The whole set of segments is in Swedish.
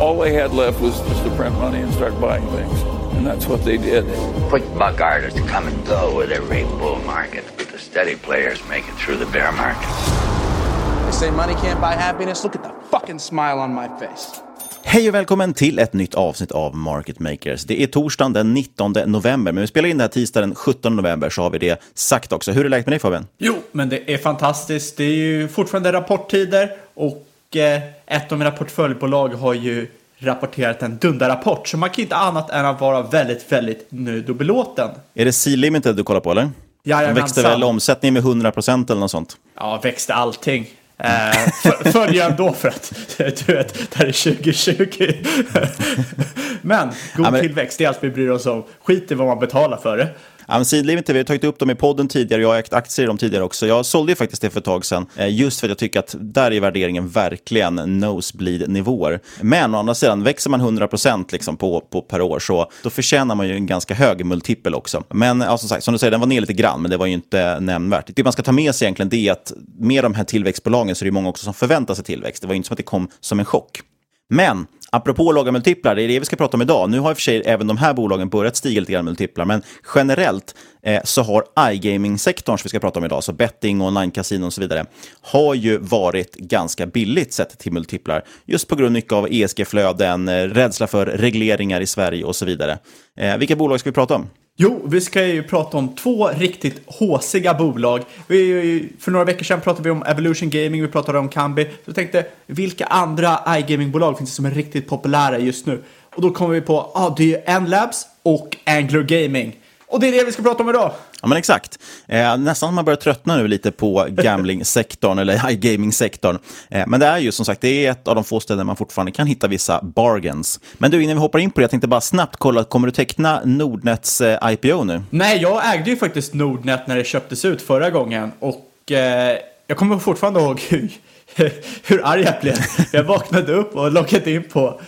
All they had left was just to print money and start buying things. And that's what they did. Quick buck artists come and go with every bull market, but the steady players make it through the bear market. They say money can't buy happiness. Look at the fucking smile on my face. Hej och välkommen till ett nytt avsnitt av Market Makers. Det är torsdagen den 19 november, men vi spelar in det här tisdagen den 17 november så har vi det sagt också. Hur är läget med dig Fabian? Jo, men det är fantastiskt. Det är ju fortfarande rapporttider och eh, ett av mina portföljbolag har ju rapporterat en dundarrapport, så man kan inte annat än att vara väldigt, väldigt nöjd och belåten. Är det C-Limited du kollar på eller? Jajamensan. De växte väl omsättningen med 100% eller något sånt? Ja, växte allting. Eh, följer ändå för att du vet, det här är 2020. men god Ja, men- tillväxt, det är allt vi bryr oss om. Skit i vad man betalar för det. Ja, men vi har tagit upp dem i podden tidigare, jag har ägt aktier i dem tidigare också. Jag sålde ju faktiskt det för ett tag sedan, eh, just för att jag tycker att där är värderingen verkligen nosebleed-nivåer. Men å andra sidan, växer man 100% liksom på, på per år så då förtjänar man ju en ganska hög multipel också. Men ja, som sagt, som du säger, den var ner lite grann, men det var ju inte nämnvärt. Det man ska ta med sig egentligen det är att med de här tillväxtbolagen så är det många också som förväntar sig tillväxt. Det var ju inte som att det kom som en chock. Men apropå låga multiplar, det är det vi ska prata om idag. Nu har i och för sig även de här bolagen börjat stiga lite grann multiplar, men generellt eh, så har iGaming-sektorn som vi ska prata om idag, så betting, online-casino och så vidare, har ju varit ganska billigt sett till multiplar. Just på grund mycket av ESG-flöden, eh, rädsla för regleringar i Sverige och så vidare. Eh, vilka bolag ska vi prata om? Jo, vi ska ju prata om två riktigt håsiga bolag. Vi, för några veckor sedan pratade vi om Evolution Gaming, vi pratade om Kambi. Så jag tänkte, vilka andra iGaming-bolag finns det som är riktigt populära just nu? Och då kom vi på, ja, ah, det är ju Labs och Angler Gaming. Och det är det vi ska prata om idag. Ja, men exakt. Eh, nästan man börjar tröttna nu lite på gambling-sektorn eller iGaming-sektorn. Eh, men det är ju som sagt, det är ett av de få ställen man fortfarande kan hitta vissa bargains. Men du, innan vi hoppar in på det, jag tänkte bara snabbt kolla, kommer du teckna Nordnets eh, IPO nu? Nej, jag ägde ju faktiskt Nordnet när det köptes ut förra gången och eh, jag kommer fortfarande ihåg hur, hur arg jag blev. Jag vaknade upp och loggade in på,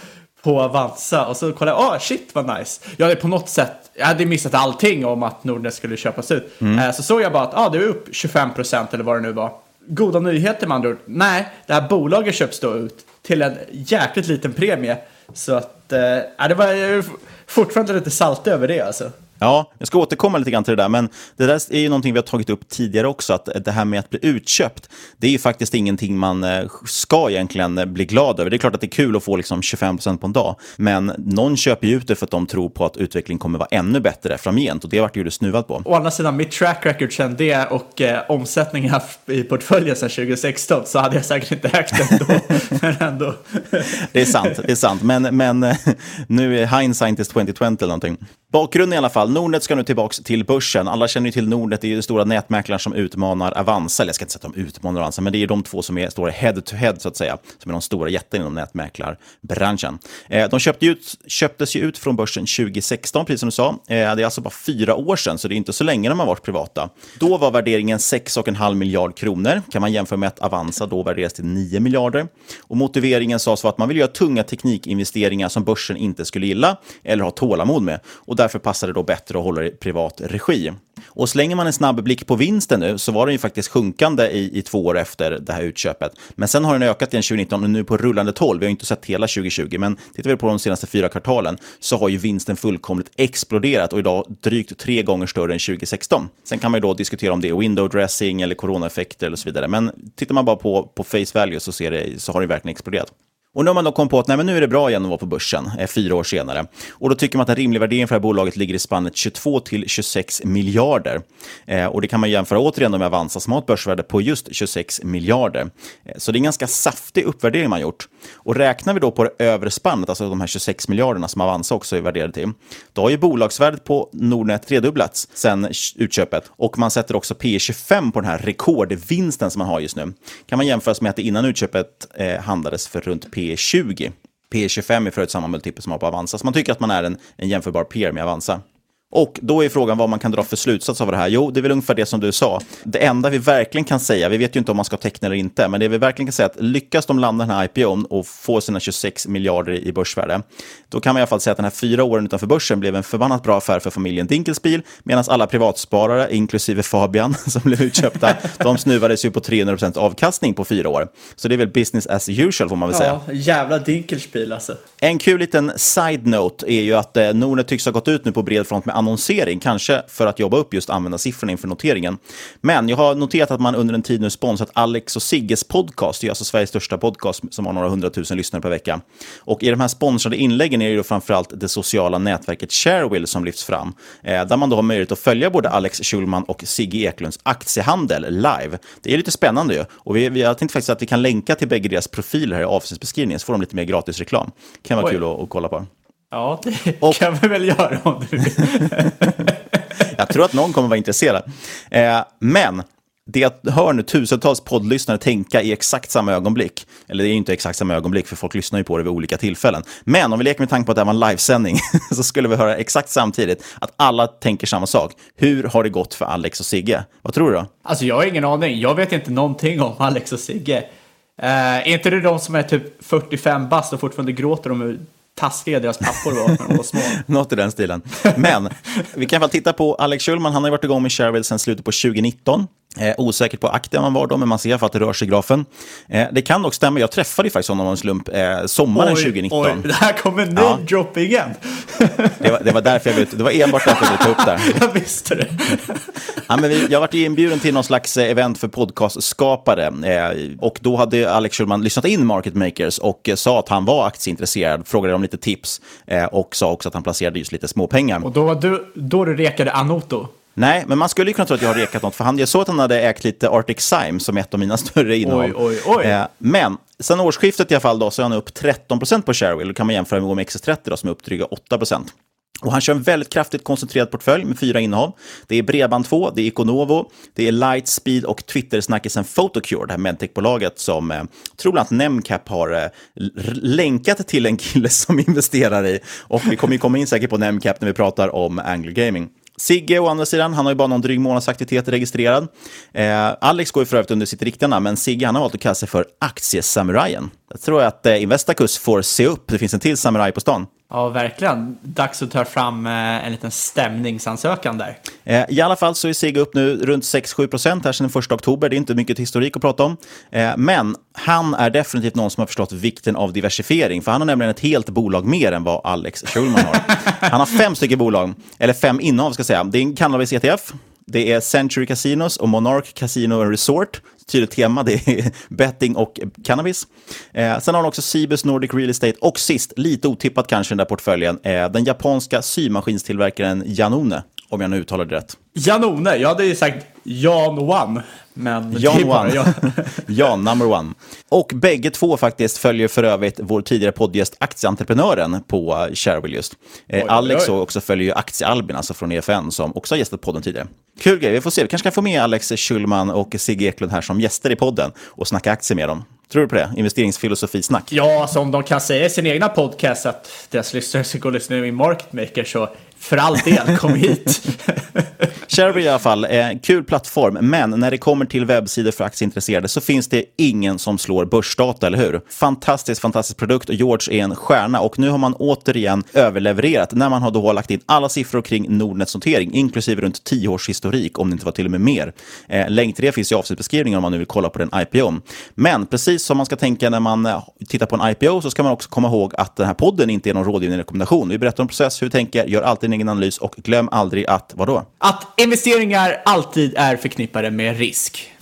på Avanza och så kollade jag, ah shit vad nice. Jag hade på något sätt, jag hade missat allting om att Nordnet skulle köpas ut. Mm. Eh, Så såg jag bara att ah, det är upp 25% eller vad det nu var. Goda nyheter med andra ord. Nej, det här bolaget köps då ut till en jäkligt liten premie. Så att, eh, det var fortfarande lite salt över det alltså. Ja, jag ska återkomma lite grann till det där, men det där är ju någonting vi har tagit upp tidigare också, att det här med att bli utköpt, det är ju faktiskt ingenting man eh, ska egentligen bli glad över. Det är klart att det är kul att få liksom 25% på en dag, men någon köper ju ut det för att de tror på att utvecklingen kommer vara ännu bättre framgent och det vart ju du snuvad på. Å andra sidan, mitt track record sedan det och eh, omsättningen i portföljen sedan 2016 så hade jag säkert inte ägt det ändå. men ändå. Det är sant, det är sant. Men, men eh, nu är hindsight is 2020 eller någonting. Bakgrunden i alla fall, Nordnet ska nu tillbaka till börsen. Alla känner ju till Nordnet, det är ju stora nätmäklaren som utmanar Avanza. Eller jag ska inte säga att de utmanar Avanza, men det är de två som är, står head to head så att säga. Som är de stora jättarna inom nätmäklarbranschen. Eh, de köpte ut, köptes ju ut från börsen 2016, precis som du sa. Eh, det är alltså bara fyra år sedan, så det är inte så länge de har varit privata. Då var värderingen 6,5 miljard kronor. Kan man jämföra med att Avanza då värderas till 9 miljarder. Och motiveringen sades vara att man vill göra tunga teknikinvesteringar som börsen inte skulle gilla eller ha tålamod med. Och därför passar det då bättre att hålla det i privat regi. Och slänger man en snabb blick på vinsten nu så var den ju faktiskt sjunkande i, i två år efter det här utköpet. Men sen har den ökat igen 2019 och nu på rullande 12. Vi har inte sett hela 2020, men tittar vi på de senaste fyra kvartalen så har ju vinsten fullkomligt exploderat och idag drygt tre gånger större än 2016. Sen kan man ju då diskutera om det är window dressing eller coronaeffekter eller så vidare. Men tittar man bara på, på face value så, ser det, så har det verkligen exploderat. Och nu har man då kommit på att nej, men nu är det bra igen att vara på börsen, eh, fyra år senare. Och då tycker man att en rimlig värdering för det här bolaget ligger i spannet 22 till 26 miljarder. Eh, och det kan man jämföra återigen med Avanza som har ett börsvärde på just 26 miljarder. Eh, så det är en ganska saftig uppvärdering man gjort. Och räknar vi då på det övre spannet, alltså de här 26 miljarderna som Avanza också är värderade till, då har ju bolagsvärdet på Nordnet tredubblats sedan utköpet. Och man sätter också P 25 på den här rekordvinsten som man har just nu. Kan man jämföra med att det innan utköpet eh, handlades för runt P 20. P 25 är för ett samma multipel som man har på Avanza, så man tycker att man är en, en jämförbar peer med Avanza. Och då är frågan vad man kan dra för slutsats av det här. Jo, det är väl ungefär det som du sa. Det enda vi verkligen kan säga, vi vet ju inte om man ska teckna eller inte, men det vi verkligen kan säga är att lyckas de landa den här IPOn och få sina 26 miljarder i börsvärde, då kan man i alla fall säga att den här fyra åren utanför börsen blev en förbannat bra affär för familjen Dinkelspiel, medan alla privatsparare, inklusive Fabian, som blev utköpta, de snuvades ju på 300% avkastning på fyra år. Så det är väl business as usual, får man väl säga. Ja, jävla Dinkelspiel alltså. En kul liten side-note är ju att eh, Nordnet tycks ha gått ut nu på bred front med annonsering, kanske för att jobba upp just användarsiffrorna inför noteringen. Men jag har noterat att man under en tid nu sponsrat Alex och Sigges podcast, det är alltså Sveriges största podcast som har några hundratusen lyssnare per vecka. Och i de här sponsrade inläggen är det ju framförallt det sociala nätverket Sharewill som lyfts fram, eh, där man då har möjlighet att följa både Alex Schulman och Sigge Eklunds aktiehandel live. Det är lite spännande ju. Och vi, vi, jag tänkte faktiskt att vi kan länka till bägge deras profiler här i avsnittsbeskrivningen, så får de lite mer gratis reklam. kan vara Oj. kul att, att kolla på. Ja, det kan vi väl göra om du vill. Jag tror att någon kommer vara intresserad. Eh, men det jag hör nu tusentals poddlyssnare tänka i exakt samma ögonblick, eller det är ju inte exakt samma ögonblick för folk lyssnar ju på det vid olika tillfällen, men om vi leker med tanke på att det här var en livesändning så skulle vi höra exakt samtidigt att alla tänker samma sak. Hur har det gått för Alex och Sigge? Vad tror du då? Alltså jag har ingen aning. Jag vet inte någonting om Alex och Sigge. Eh, är inte det de som är typ 45 bast och fortfarande gråter om hur taskiga deras pappor var när de var små? Något i den stilen. Men vi kan väl titta på Alex Schulman. Han har ju varit igång med Sharewill sedan slutet på 2019. Eh, osäkert på akten man var då, men man ser för att det rör sig i grafen. Eh, det kan dock stämma. Jag träffade ju faktiskt honom av en slump eh, sommaren Oj, 2019. Oj, det här kommer name drop igen. Det var, det var därför jag ville, det var enbart därför jag ville ta upp det. här. Jag visste det. Ja, men vi, jag varit inbjuden till någon slags eh, event för podcastskapare. Eh, och då hade Alex Schulman lyssnat in Market Makers och eh, sa att han var aktieintresserad, frågade om lite tips eh, och sa också att han placerade just lite småpengar. Och då var du, då du rekade Anoto. Nej, men man skulle ju kunna tro att jag har rekat något, för han, jag såg att han hade ägt lite Arctic Sime som ett av mina större innehav. Oj, oj, oj. Eh, men sen årsskiftet i alla fall då, så är han upp 13% på Sharewill. Då kan man jämföra med OMXS30 då, som är upp dryga 8%. Och han kör en väldigt kraftigt koncentrerad portfölj med fyra innehav. Det är Bredband2, det är Econovo, det är Lightspeed och Twitter-snackisen Photocure, det här medtechbolaget som eh, tror bland annat Nemcap har eh, länkat till en kille som investerar i. Och vi kommer ju komma in säkert på Nemcap när vi pratar om Angler Gaming. Sigge å andra sidan, han har ju bara någon dryg månadsaktivitet registrerad. Eh, Alex går ju för övrigt under sitt riktiga namn, men Sigge han har valt att kalla sig för Aktiesamurajen. Jag tror att eh, Investacus får se upp, det finns en till samuraj på stan. Ja, verkligen. Dags att ta fram eh, en liten stämningsansökan där. Eh, I alla fall så är Sigge upp nu runt 6-7 procent här sedan den 1 oktober. Det är inte mycket historik att prata om. Eh, men han är definitivt någon som har förstått vikten av diversifiering. För han har nämligen ett helt bolag mer än vad Alex Schulman har. Han har fem stycken bolag, eller fem innehav ska jag säga. Det är en cannabis ETF, det är Century Casinos och Monarch Casino Resort. Tydligt tema, det är betting och cannabis. Eh, sen har de också Cibus Nordic Real Estate och sist, lite otippat kanske den där portföljen, eh, den japanska symaskinstillverkaren Janone, om jag nu uttalar det rätt. Janone, jag hade ju sagt Jan One. Men Jan det är bara One. jag. Jan, number one. Och bägge två faktiskt följer för övrigt vår tidigare poddgäst Aktieentreprenören på Shareville just. Eh, oj, Alex oj. och också följer ju Aktiealbin, alltså från EFN, som också har gästat podden tidigare. Kul grej, vi får se. Vi kanske kan få med Alex Schulman och Sigge Eklund här som gäster i podden och snacka aktier med dem. Tror du på det? Investeringsfilosofi-snack. Ja, alltså om de kan säga i sin egna podcast att deras lyssnare ska gå och lyssna i Market Maker så för all del, kom hit. Shareville i alla fall, eh, kul plattform, men när det kommer till webbsidor för aktieintresserade så finns det ingen som slår börsdata, eller hur? Fantastisk, fantastisk produkt och George är en stjärna och nu har man återigen överlevererat när man har då lagt in alla siffror kring Nordnets notering, inklusive runt 10 års historik, om det inte var till och med mer. Eh, länk till det finns i avsnittbeskrivningen om man nu vill kolla på den IPO. Men precis som man ska tänka när man eh, tittar på en IPO så ska man också komma ihåg att den här podden inte är någon rådgivning rekommendation. Vi berättar om process, hur vi tänker, gör alltid en egen analys och glöm aldrig att, vadå? Att investeringar alltid är förknippade med risk.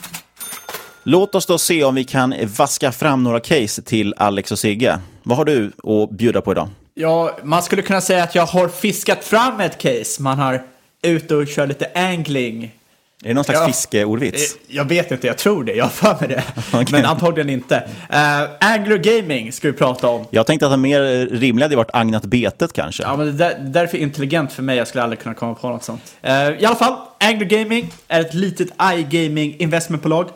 Låt oss då se om vi kan vaska fram några case till Alex och Sigge. Vad har du att bjuda på idag? Ja, man skulle kunna säga att jag har fiskat fram ett case. Man har ute och kört lite angling. Är det någon slags Ja. fiskeordvits? Eh, Jag vet inte, jag tror det. Jag har för mig det. Men antagligen inte. Uh, Angler Gaming ska vi prata om. Jag tänkte att det mer rimligt hade varit agnat betet kanske. Ja, men det där, det där är för intelligent för mig. Jag skulle aldrig kunna komma på något sånt. Eh, I alla fall, Angler Gaming är ett litet iGaming investmentbolag.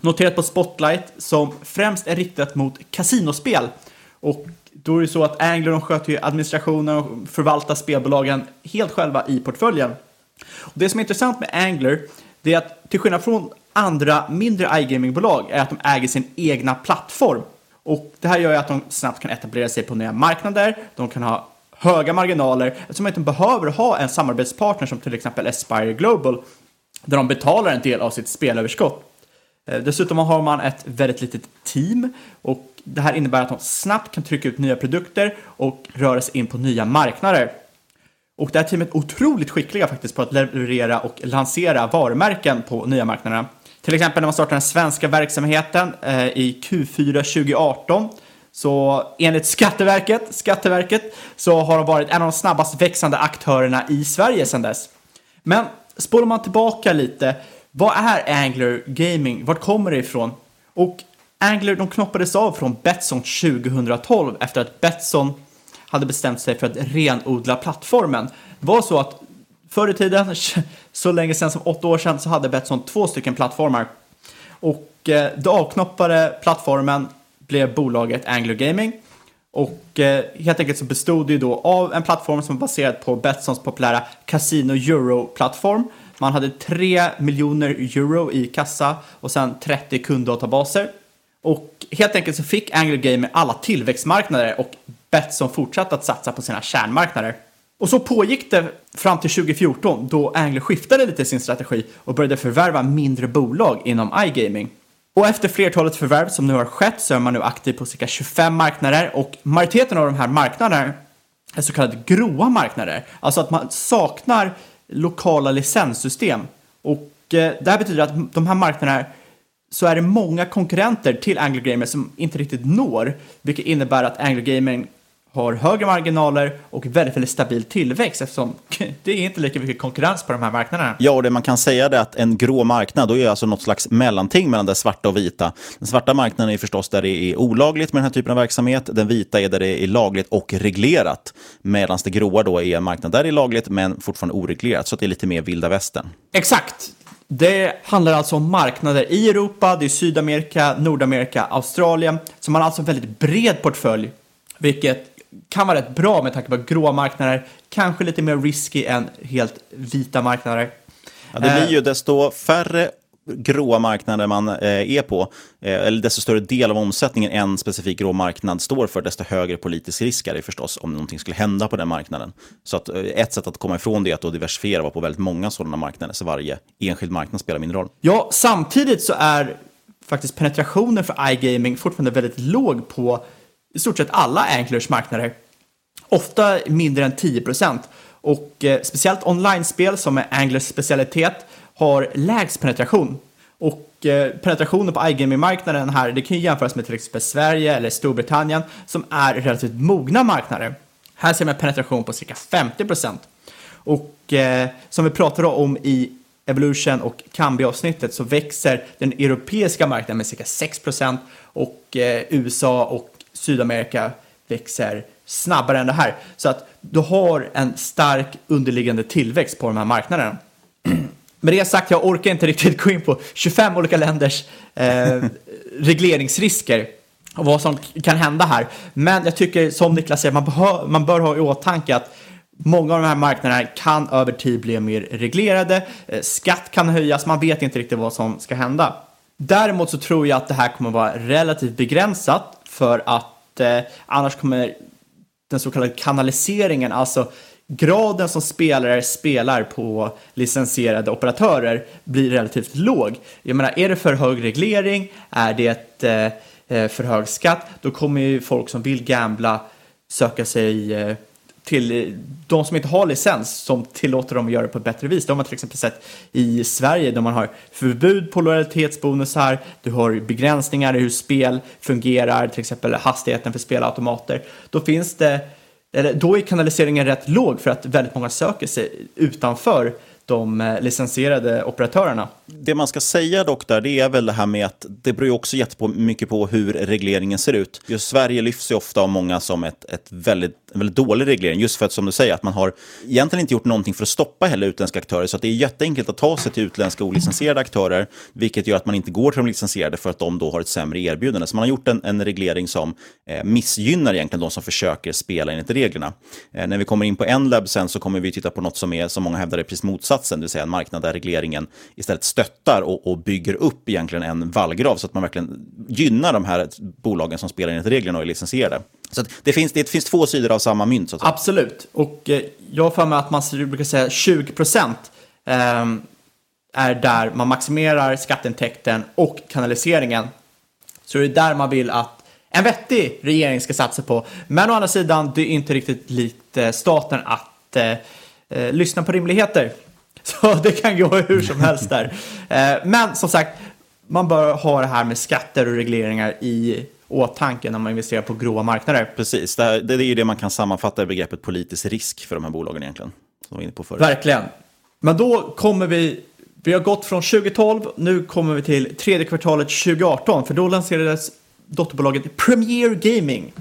Noterat på Spotlight som främst är riktat mot kasinospel. Och då är det så att Angler de sköter ju administrationen och förvaltar spelbolagen helt själva i portföljen. Och det som är intressant med Angler, det är att till skillnad från andra mindre iGamingbolag är att de äger sin egna plattform. Och det här gör ju att de snabbt kan etablera sig på nya marknader, de kan ha höga marginaler eftersom de inte behöver ha en samarbetspartner som till exempel Aspire Global där de betalar en del av sitt spelöverskott. Eh, dessutom har man ett väldigt litet team och det här innebär att de snabbt kan trycka ut nya produkter och röra sig in på nya marknader. Och det här teamet är otroligt skickliga faktiskt på att leverera och lansera varumärken på nya marknaderna. Till exempel när man startar den svenska verksamheten eh, i Q4 2018 så enligt Skatteverket, Skatteverket så har de varit en av de snabbast växande aktörerna i Sverige sedan dess. Men spolar man tillbaka lite, vad är Angler Gaming? Vart kommer det ifrån? Och Angler de knoppades av från Betsson 2012 efter att Betsson hade bestämt sig för att renodla plattformen. Det var så att förr i tiden, så länge sedan som åtta år sedan, så hade Betsson två stycken plattformar. Och eh, det avknoppade plattformen blev bolaget Anglo Gaming. Och eh, helt enkelt så bestod det ju då av en plattform som var baserad på Betssons populära Casino Euro-plattform. Man hade 3 miljoner euro i kassa och sen 30 kunddatabaser. Och helt enkelt så fick Angler Gaming alla tillväxtmarknader och Betsson fortsatte att satsa på sina kärnmarknader. Och så pågick det fram till 2014 då Angler skiftade lite sin strategi och började förvärva mindre bolag inom iGaming. Och efter flertalet förvärv som nu har skett så är man nu aktiv på cirka 25 marknader och majoriteten av de här marknaderna är så kallade gråa marknader. Alltså att man saknar lokala licenssystem. Och eh, det här betyder att de här marknaderna så är det många konkurrenter till Angler Gaming som inte riktigt når, vilket innebär att Angler Gaming har högre marginaler och väldigt, väldigt stabil tillväxt eftersom det är inte lika mycket konkurrens på de här marknaderna. Ja, och det man kan säga är att en grå marknad, då är alltså något slags mellanting mellan det svarta och vita. Den svarta marknaden är förstås där det är olagligt med den här typen av verksamhet. Den vita är där det är lagligt och reglerat. Medan det gråa då är en marknad där det är lagligt men fortfarande oreglerat. Så att det är lite mer vilda västern. Exakt! Det handlar alltså om marknader i Europa, det är Sydamerika, Nordamerika, Australien. Så man har alltså en väldigt bred portfölj, vilket kan vara rätt bra med tanke på gråa marknader, kanske lite mer risky än helt vita marknader. Ja, det blir ju desto färre gråa marknader man eh, är på, eh, eller desto större del av omsättningen en specifik grå marknad står för, desto högre politisk risk är det förstås om någonting skulle hända på den marknaden. Så att, eh, ett sätt att komma ifrån det är att diversifiera vara på väldigt många sådana marknader, så varje enskild marknad spelar mindre roll. Ja, samtidigt så är faktiskt penetrationen för iGaming fortfarande väldigt låg på i stort sett alla Anglers marknader. Ofta mindre än 10 procent. Och eh, speciellt online-spel som är Anglers specialitet har lägst penetration. Och eh, penetrationen på iGaming-marknaden här, det kan ju jämföras med till exempel Sverige eller Storbritannien som är relativt mogna marknader. Här ser man penetration på cirka 50 procent. Och eh, som vi pratade om i Evolution och Kambi-avsnittet så växer den europeiska marknaden med cirka 6 procent och eh, USA och Sydamerika växer snabbare än det här. Så att du har en stark underliggande tillväxt på de här marknaderna. Med det sagt, jag orkar inte riktigt gå in på 25 olika länders eh, regleringsrisker och vad som kan hända här. Men jag tycker, som Niklas säger, man, bör, man bör ha i åtanke att Många av de här marknaderna kan över tid bli mer reglerade, eh, skatt kan höjas, man vet inte riktigt vad som ska hända. Däremot så tror jag att det här kommer vara relativt begränsat för att eh, annars kommer den så kallade kanaliseringen, alltså graden som spelare spelar på licensierade operatörer blir relativt låg. Jag menar, är det för hög reglering, är det eh, eh, för hög skatt, då kommer ju folk som vill gambla söka sig eh, till eh, de som inte har licens som tillåter dem att göra det på ett bättre vis. Det har man till exempel sett i Sverige där man har förbud på lojalitetsbonusar, du har begränsningar i hur spel fungerar, till exempel hastigheten för spelautomater. Då finns det eller då är kanaliseringen rätt låg för att väldigt många söker sig utanför de eh, licensierade operatörerna. Det man ska säga dock där, det är väl det här med att det beror ju också jättemycket på hur regleringen ser ut. Just Sverige lyfts ju ofta av många som ett, ett väldigt, en väldigt dålig reglering, just för att som du säger, att man har egentligen inte gjort någonting för att stoppa heller utländska aktörer, så att det är jätteenkelt att ta sig till utländska olicensierade aktörer, vilket gör att man inte går till de licensierade för att de då har ett sämre erbjudande. Så man har gjort en, en reglering som eh, missgynnar egentligen de som försöker spela enligt reglerna. Eh, när vi kommer in på Enlab sen så kommer vi titta på något som är, som många hävdar är precis motsatsen, det vill säga en marknad där regleringen istället stöttar och, och, bygger upp egentligen en vallgrav så att man verkligen gynnar de här bolagen som spelar enligt reglerna och är licensierade. Så det, finns, det finns två sidor av samma mynt. Så att Absolut, och eh, jag har för mig att man brukar säga 20 procent ehm, är där man maximerar skatteintäkten och kanaliseringen. Så det är där man vill att en vettig regering ska satsa på. Men å andra sidan, det är inte riktigt likt eh, staten att eh, eh, lyssna på rimligheter. Så det kan gå hur som helst där. Eh, men som sagt, man bör ha det här med skatter och regleringar i åtanke när man investerar på gråa marknader. Precis, det, här, det är ju det man kan sammanfatta i begreppet politisk risk för de här bolagen egentligen. Som vi inne på förut. Verkligen. Men då kommer vi, vi har gått från 2012, nu kommer vi till tredje kvartalet 2018, för då lanserades dotterbolaget Premier Gaming.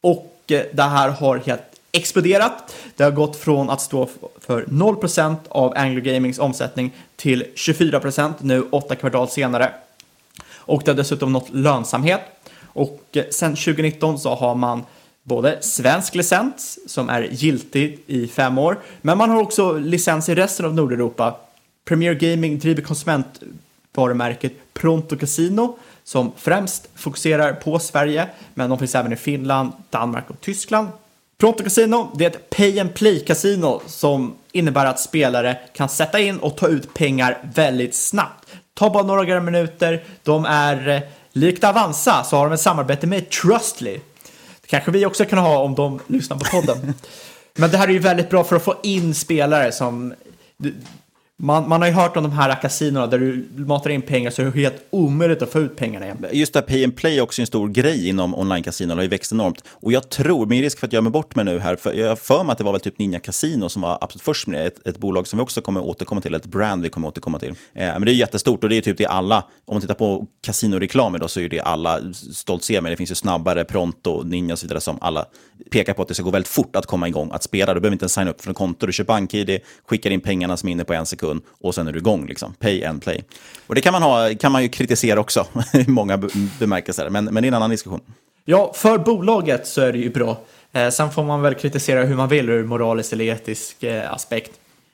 Och eh, det här har helt exploderat. Det har gått från att stå för 0% av Anglo Gamings omsättning till 24% nu åtta kvartal senare. Och det har dessutom nått lönsamhet. Och eh, sen 2019 så har man både svensk licens som är giltig i fem år, men man har också licens i resten av Nordeuropa. Premier Gaming driver konsumentvarumärket Pronto Casino som främst fokuserar på Sverige, men de finns även i Finland, Danmark och Tyskland. Pronto Casino det är ett pay and play-casino som innebär att spelare kan sätta in och ta ut pengar väldigt snabbt. Ta bara några minuter. De är eh, likt Avanza så har de ett samarbete med Trustly. Det kanske vi också kan ha om de lyssnar på podden. Men det här är ju väldigt bra för att få in spelare som man, man har ju hört om de här kasinorna där du matar in pengar så är det helt omöjligt att få ut pengarna igen. Just det, pay and play är också en stor grej inom online-kasinon, det har ju växt enormt. Och jag tror, med risk för att jag mig bort mig nu här, för jag har för mig att det var väl typ Ninja Casino som var absolut först med det, ett, ett bolag som vi också kommer återkomma till, ett brand vi kommer återkomma till. Eh, men det är jättestort och det är typ det alla, om man tittar på kasinoreklam idag så är det alla stolt ser med. Det finns ju snabbare, Pronto, Ninja och så vidare som alla pekar på att det ska gå väldigt fort att komma igång, att spela. Du behöver inte ens signa upp för ett konto, du kör bank-id, skickar in pengarna som är inne på en sekund och sen är du igång. Liksom. Pay and play. Och det kan man, ha, kan man ju kritisera också i många bemärkelser, men, men det är en annan diskussion. Ja, för bolaget så är det ju bra. Eh, sen får man väl kritisera hur man vill ur moralisk eller etisk eh, aspekt.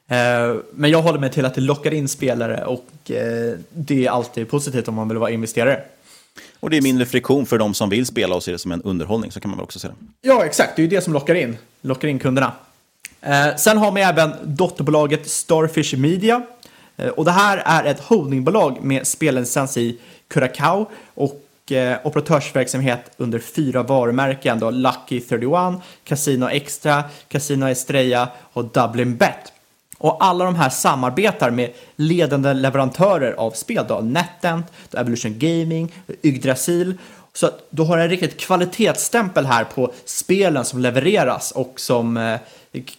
Eh, men jag håller mig till att det lockar in spelare och eh, det är alltid positivt om man vill vara investerare. Och det är mindre friktion för de som vill spela och se det som en underhållning, så kan man väl också säga. Ja, exakt. Det är ju det som lockar in, lockar in kunderna. Eh, sen har vi även dotterbolaget Starfish Media. Eh, och det här är ett holdingbolag med spellicens i Curacao och eh, operatörsverksamhet under fyra varumärken. Då, Lucky 31, Casino Extra, Casino Estrella och Dublin Bet. Och alla de här samarbetar med ledande leverantörer av spel. Då, NetEnt, Evolution Gaming, Yggdrasil. Så att du har en riktigt kvalitetsstämpel här på spelen som levereras och som eh,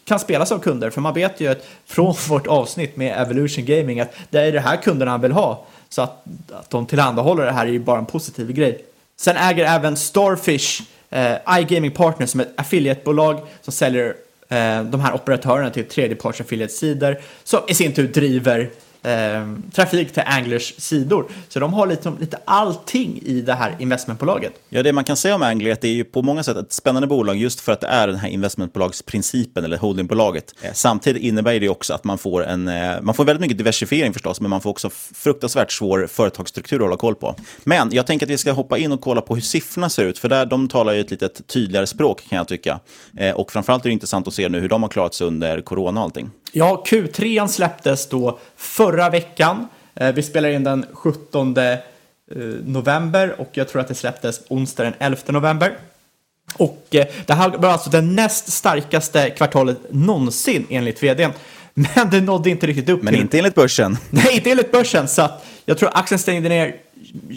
kan spelas av kunder. För man vet ju att från vårt avsnitt med Evolution Gaming att det är det här kunderna vill ha. Så att, att de tillhandahåller det här är ju bara en positiv grej. Sen äger även Starfish eh, iGaming Partners som är ett affiliatebolag som säljer eh, de här operatörerna till tredjeparts affiliatesidor som i sin tur driver eh, trafik till Anglers sidor. Så de har lite, lite allting i det här investmentbolaget. Ja, det man kan säga om Angler är att det är ju på många sätt ett spännande bolag just för att det är den här investmentbolagsprincipen eller holdingbolaget. Eh, samtidigt innebär det också att man får en, eh, man får väldigt mycket diversifiering förstås, men man får också fruktansvärt svår företagsstruktur att hålla koll på. Men jag tänker att vi ska hoppa in och kolla på hur siffrorna ser ut, för där de talar ju ett lite tydligare språk kan jag tycka. Eh, och framförallt är det intressant att se nu hur de har klarat sig under corona och allting. Ja, Q3 släpptes då förra veckan. Eh, vi spelar in den 17 eh, november och jag tror att det släpptes onsdag den 11 november. Och eh, det här var alltså det näst starkaste kvartalet någonsin enligt vdn. Men det nådde inte riktigt upp Men till... inte enligt börsen. Nej, inte enligt börsen. Så att jag tror aktien stängde ner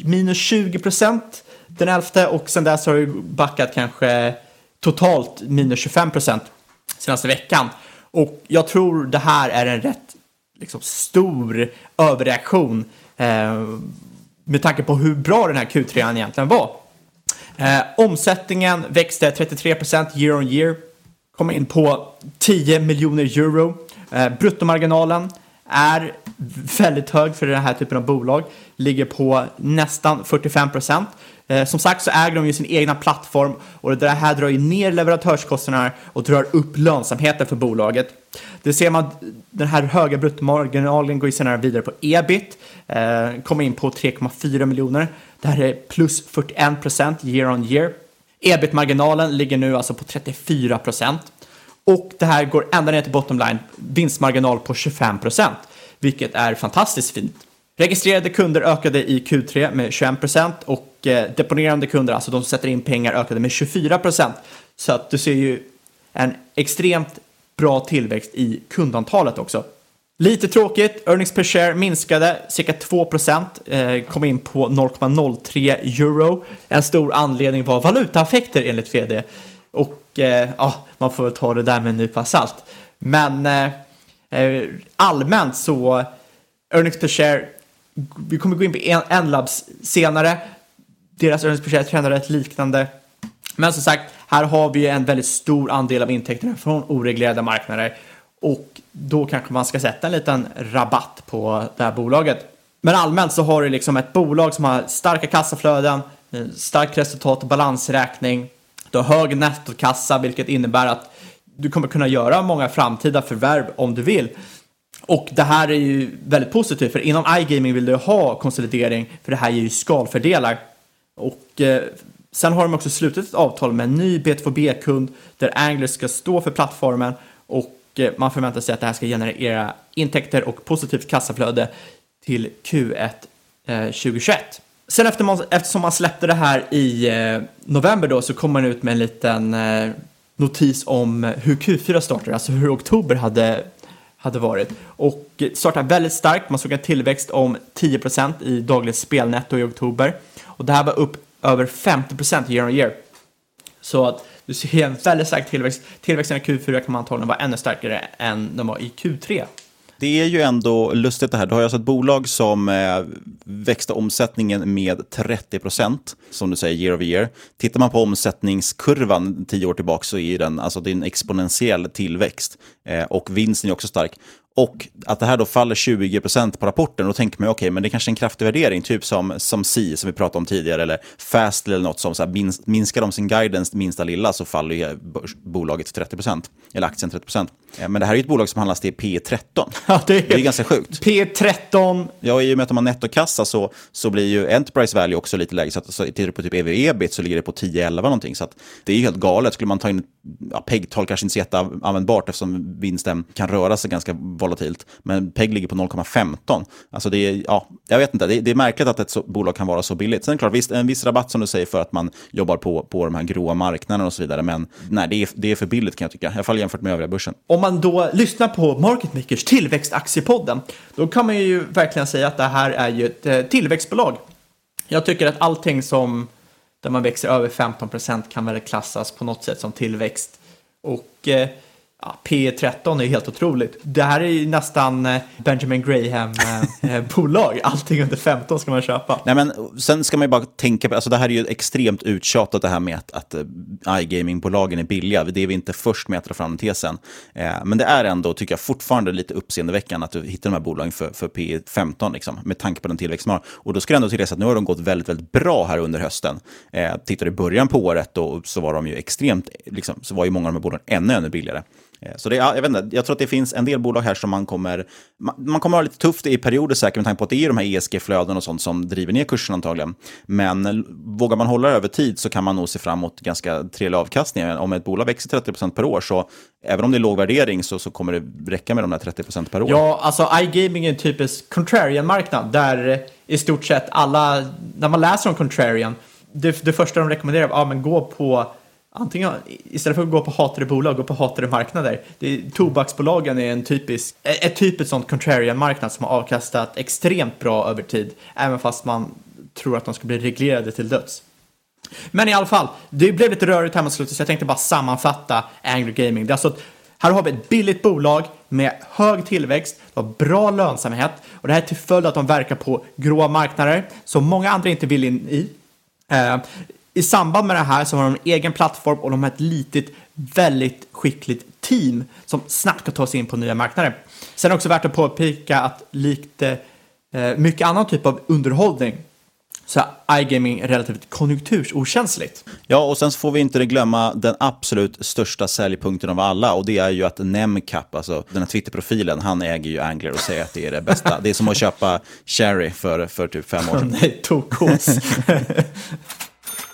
minus 20 procent den 11 och sen dess har det backat kanske totalt minus 25 procent senaste veckan. Och jag tror det här är en rätt liksom, stor överreaktion eh, med tanke på hur bra den här Q3 egentligen var. Eh, omsättningen växte 33% year on year, kom in på 10 miljoner euro. Eh, bruttomarginalen är väldigt hög för den här typen av bolag, ligger på nästan 45%. Eh, som sagt så äger de ju sin egna plattform och det här drar ju ner leverantörskostnaderna och drar upp lönsamheten för bolaget. Det ser man, den här höga bruttomarginalen går ju senare vidare på ebit, eh, kommer in på 3,4 miljoner. Det här är plus 41 procent year on year. Ebit-marginalen ligger nu alltså på 34 procent. Och det här går ända ner till bottom line, vinstmarginal på 25 procent, vilket är fantastiskt fint. Registrerade kunder ökade i Q3 med 21 procent och eh, deponerande kunder, alltså de som sätter in pengar, ökade med 24 procent. Så att du ser ju en extremt bra tillväxt i kundantalet också. Lite tråkigt, earnings per share minskade cirka 2 procent, eh, kom in på 0,03 euro. En stor anledning var valutaeffekter enligt vd. Och eh, ja, man får väl ta det där med en nypa salt. Men eh Eh, allmänt så, earnings per share vi kommer gå in på Enlabs senare. Deras earnings per share trendar rätt liknande. Men som sagt, här har vi en väldigt stor andel av intäkterna från oreglerade marknader och då kanske man ska sätta en liten rabatt på det här bolaget. Men allmänt så har du liksom ett bolag som har starka kassaflöden, eh, starkt resultat och balansräkning. Du har hög nettokassa, vilket innebär att du kommer kunna göra många framtida förvärv om du vill. Och det här är ju väldigt positivt, för inom iGaming vill du ha konsolidering, för det här ger ju skalfördelar. Och eh, sen har de också slutit ett avtal med en ny B2B-kund där Angler ska stå för plattformen och eh, man förväntar sig att det här ska generera intäkter och positivt kassaflöde till Q1 eh, 2021. Sen efter man, eftersom man släppte det här i eh, november då så kom man ut med en liten eh, notis om eh, hur Q4 startade, alltså hur oktober hade hade varit. Och startade väldigt starkt, man såg en tillväxt om 10% i dagligt spelnetto i oktober. Och det här var upp över 50% year on year. Så att du ser en väldigt stark tillväxt. Tillväxten i Q4 kan man antagligen vara ännu starkare än den var i Q3. Det är ju ändå lustigt det här. Du har ju alltså ett bolag som eh, växte omsättningen med 30 procent, som du säger, year over year. Tittar man på omsättningskurvan tio år tillbaka så är den, alltså det är en exponentiell tillväxt. Eh, och vinsten är också stark. Och att det här då faller 20% på rapporten, då tänker man okej, okay, men det är kanske är en kraftig värdering, typ som, som C som vi pratade om tidigare, eller Fastly eller något som så här, minskar de sin guidance minsta lilla så faller ju bolaget 30%, eller aktien 30%. Men det här är ju ett bolag som handlas till P13. Ja, det, är, det är ganska sjukt. P13. Ja, i och med att de har nettokassa så, så blir ju Enterprise Value också lite lägre. Så, att, så tittar du på typ EV-EBIT så ligger det på 10-11 någonting. Så att det är ju helt galet. Skulle man ta in ja, PEG-tal kanske inte så jätteanvändbart eftersom vinsten kan röra sig ganska volatilt. Men PEG ligger på 0,15. Alltså det är, ja, jag vet inte, det är, det är märkligt att ett så, bolag kan vara så billigt. Sen är det klart, visst, en viss rabatt som du säger för att man jobbar på, på de här gråa marknaderna och så vidare. Men nej, det är, det är för billigt kan jag tycka. I alla fall jämfört med övriga börsen. Om man då lyssnar på Market Makers tillväxtaktiepodden, då kan man ju verkligen säga att det här är ju ett eh, tillväxtbolag. Jag tycker att allting som där man växer över 15 procent kan väl klassas på något sätt som tillväxt. Och eh, Ja, P13 är helt otroligt. Det här är ju nästan eh, Benjamin Graham-bolag. Eh, eh, Allting under 15 ska man köpa. Nej, men sen ska man ju bara tänka på, alltså det här är ju extremt uttjatat det här med att, att iGaming-bolagen är billiga. Det är vi inte först med att dra fram tesen. Men det är ändå, tycker jag, fortfarande lite uppseendeväckande att du hittar de här bolagen för, för P15, liksom, med tanke på den tillväxt de har. Och då ska det ändå tilläggas att nu har de gått väldigt, väldigt bra här under hösten. tittar i början på året då, så var de ju extremt, liksom, så var ju många av de här bolagen ännu, ännu billigare. Eh, så det, jag, vet inte, jag tror att det finns en del bolag här som man kommer... Man, man kommer ha lite tufft i perioder säkert med tanke på att det är de här ESG-flöden och sånt som driver ner kursen antagligen. Men vågar man hålla över tid så kan man nog se fram emot ganska trevlig avkastning. Om ett bolag växer 30% per år så även om det är låg värdering så, så kommer det räcka med de där 30% per år. Ja, alltså iGaming är en typisk contrarian-marknad där i stort sett alla, när man läser om contrarian, det, det första de rekommenderar är att ja, gå på antingen istället för att gå på hatade bolag, gå på hatade marknader. Det, tobaksbolagen är en typisk, ett typiskt sånt contrarian-marknad som har avkastat extremt bra över tid, även fast man tror att de ska bli reglerade till döds. Men i alla fall, det blev lite rörigt här mot slutet så jag tänkte bara sammanfatta Angry Gaming. Det är alltså, här har vi ett billigt bolag med hög tillväxt, bra lönsamhet och det här är till följd av att de verkar på gråa marknader som många andra inte vill in i. Eh, i samband med det här så har de en egen plattform och de har ett litet, väldigt skickligt team som snabbt kan ta sig in på nya marknader. Sen är det också värt att påpeka att likt eh, mycket annan typ av underhållning så är iGaming relativt konjunktursokänsligt. Ja, och sen får vi inte glömma den absolut största säljpunkten av alla och det är ju att Nemcap, alltså den här Twitter-profilen, han äger ju Angler och säger att det är det bästa. Det är som att köpa Cherry för, för typ fem år sedan. Nej, tokos.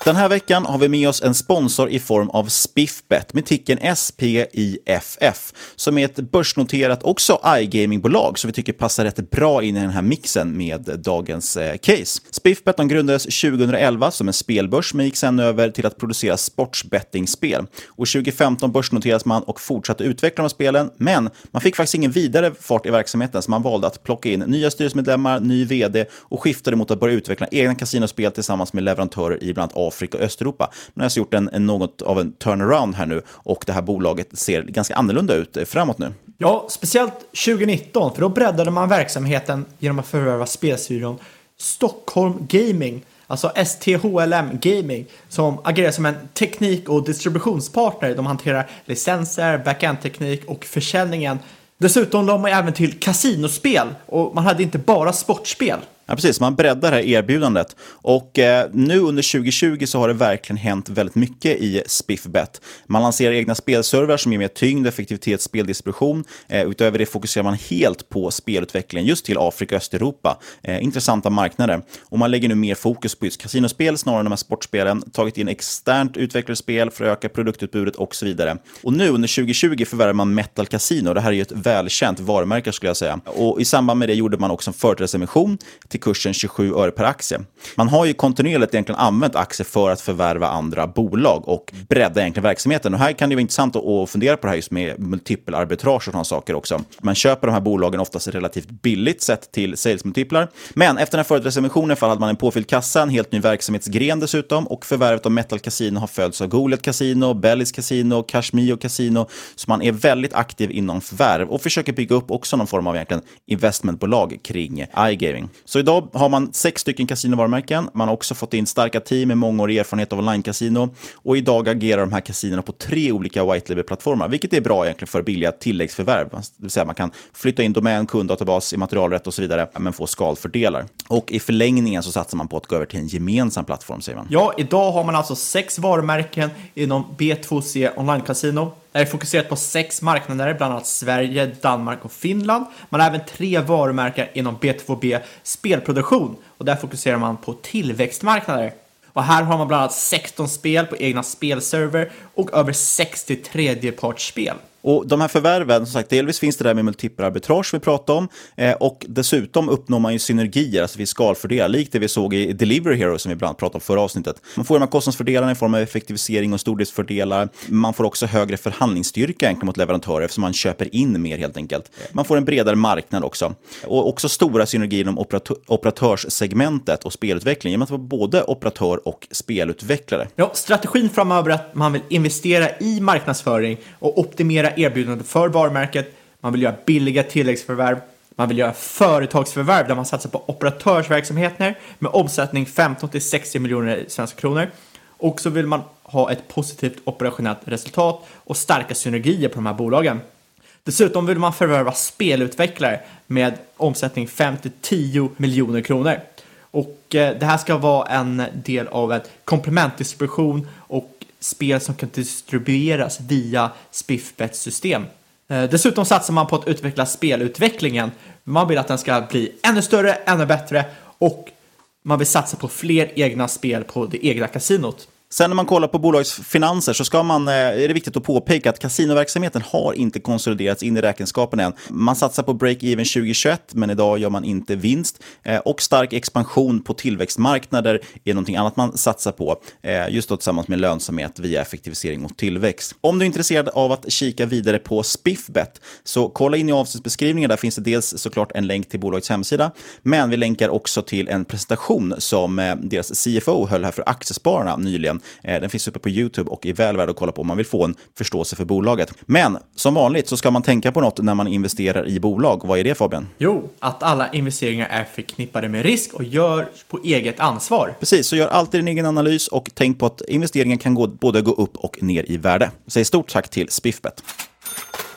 Den här veckan har vi med oss en sponsor i form av Spiffbet med ticken SPIFF som är ett börsnoterat också iGamingbolag som vi tycker passar rätt bra in i den här mixen med dagens eh, case. Spiffbet grundades 2011 som en spelbörs men gick sen över till att producera sportsbettingspel. Och 2015 börsnoterades man och fortsatte utveckla de här spelen men man fick faktiskt ingen vidare fart i verksamheten så man valde att plocka in nya styrelsemedlemmar, ny vd och skiftade mot att börja utveckla egna kasinospel tillsammans med leverantörer i bland annat Afrika och Östeuropa. Man har alltså gjort en, en, något av en turnaround här nu och det här bolaget ser ganska annorlunda ut eh, framåt nu. Ja, speciellt 2019, för då breddade man verksamheten genom att förvärva spelstudion Stockholm Gaming, alltså STHLM Gaming, som agerar som en teknik och distributionspartner. De hanterar licenser, backend-teknik och försäljningen. Dessutom la man även till kasinospel och man hade inte bara sportspel. Ja, precis. Man breddar det här erbjudandet. Och eh, nu under 2020 så har det verkligen hänt väldigt mycket i Spiffbet. Man lanserar egna spelservrar som ger mer tyngd, effektivitet, speldistribution. Eh, utöver det fokuserar man helt på spelutvecklingen just till Afrika och Östeuropa. Eh, intressanta marknader. Och man lägger nu mer fokus på just kasinospel snarare än de här sportspelen. Tagit in externt utvecklade spel för att öka produktutbudet och så vidare. Och nu under 2020 förvärvar man Metal Casino. Det här är ju ett välkänt varumärke skulle jag säga. Och i samband med det gjorde man också en företrädesemission till kursen 27 öre per aktie. Man har ju kontinuerligt egentligen använt aktier för att förvärva andra bolag och bredda egentligen verksamheten. Och här kan det vara intressant att fundera på det här just med multipelarbitrage och sådana saker också. Man köper de här bolagen oftast relativt billigt sett till salesmultiplar. Men efter den här företrädesemissionen hade man en påfylld kassa, en helt ny verksamhetsgren dessutom och förvärvet av Metal Casino har följts av Goliat Casino, Bellis Casino, Cashmio Casino. Så man är väldigt aktiv inom förvärv och försöker bygga upp också någon form av egentligen investmentbolag kring iGaming. Så idag har man sex stycken kasinovarumärken. Man har också fått in starka team med mångårig erfarenhet av online-kasino. Och idag agerar de här kasinona på tre olika white label-plattformar, vilket är bra egentligen för billiga tilläggsförvärv. Det vill säga man kan flytta in domän, kunddatabas, immaterialrätt och så vidare, men få skalfördelar. Och i förlängningen så satsar man på att gå över till en gemensam plattform, säger man. Ja, idag har man alltså sex varumärken inom B2C online-casino. Det är fokuserat på sex marknader, bland annat Sverige, Danmark och Finland. Man har även tre varumärken inom B2B spelproduktion och där fokuserar man på tillväxtmarknader. Och här har man bland annat 16 spel på egna spelserver och över 60 tredjepartsspel. Och de här förvärven, som sagt, delvis finns det där med multiplarbitrage vi pratade om. Eh, och dessutom uppnår man ju synergier, alltså vi skalfördelar, likt det vi såg i Delivery Hero som vi bland annat pratade om förra avsnittet. Man får de här kostnadsfördelarna i form av effektivisering och stordriftsfördelar. Man får också högre förhandlingsstyrka egentligen mot leverantörer eftersom man köper in mer helt enkelt. Man får en bredare marknad också. Och också stora synergier inom operatör operatörssegmentet och spelutveckling genom att vara både operatör och spelutvecklare. Ja, strategin framöver är att man vill investera i marknadsföring och optimera erbjudanden för varumärket. Man vill göra billiga tilläggsförvärv. Man vill göra företagsförvärv där man satsar på operatörsverksamheter med omsättning 15 till 60 miljoner svenska kronor. Och så vill man ha ett positivt operationellt resultat och starka synergier på de här bolagen. Dessutom vill man förvärva spelutvecklare med omsättning 5 till 10 miljoner kronor. Och eh, det här ska vara en del av en komplementdistribution och spel som kan distribueras via Spiffbets system. Eh, dessutom satsar man på att utveckla spelutvecklingen. Man vill att den ska bli ännu större, ännu bättre och man vill satsa på fler egna spel på det egna kasinot. Sen när man kollar på bolagets finanser så ska man, eh, är det viktigt att påpeka att kasinoverksamheten har inte konsoliderats in i räkenskapen än. Man satsar på break-even 2021, men idag gör man inte vinst. Eh, och stark expansion på tillväxtmarknader är någonting annat man satsar på, eh, just då tillsammans med lönsamhet via effektivisering och tillväxt. Om du är intresserad av att kika vidare på Spiffbet, så kolla in i avsnittsbeskrivningen. Där finns det dels såklart en länk till bolagets hemsida, men vi länkar också till en presentation som deras CFO höll här för Aktiespararna nyligen. Eh, Den finns uppe på YouTube och är väl värd att kolla på om man vill få en förståelse för bolaget. Men som vanligt så ska man tänka på något när man investerar i bolag. Vad är det Fabian? Jo, att alla investeringar är förknippade med risk och gör på eget ansvar. Precis, så gör alltid din egen analys och tänk på att investeringen kan gå, både gå upp och ner i värde. Säg stort tack till Spiffbet.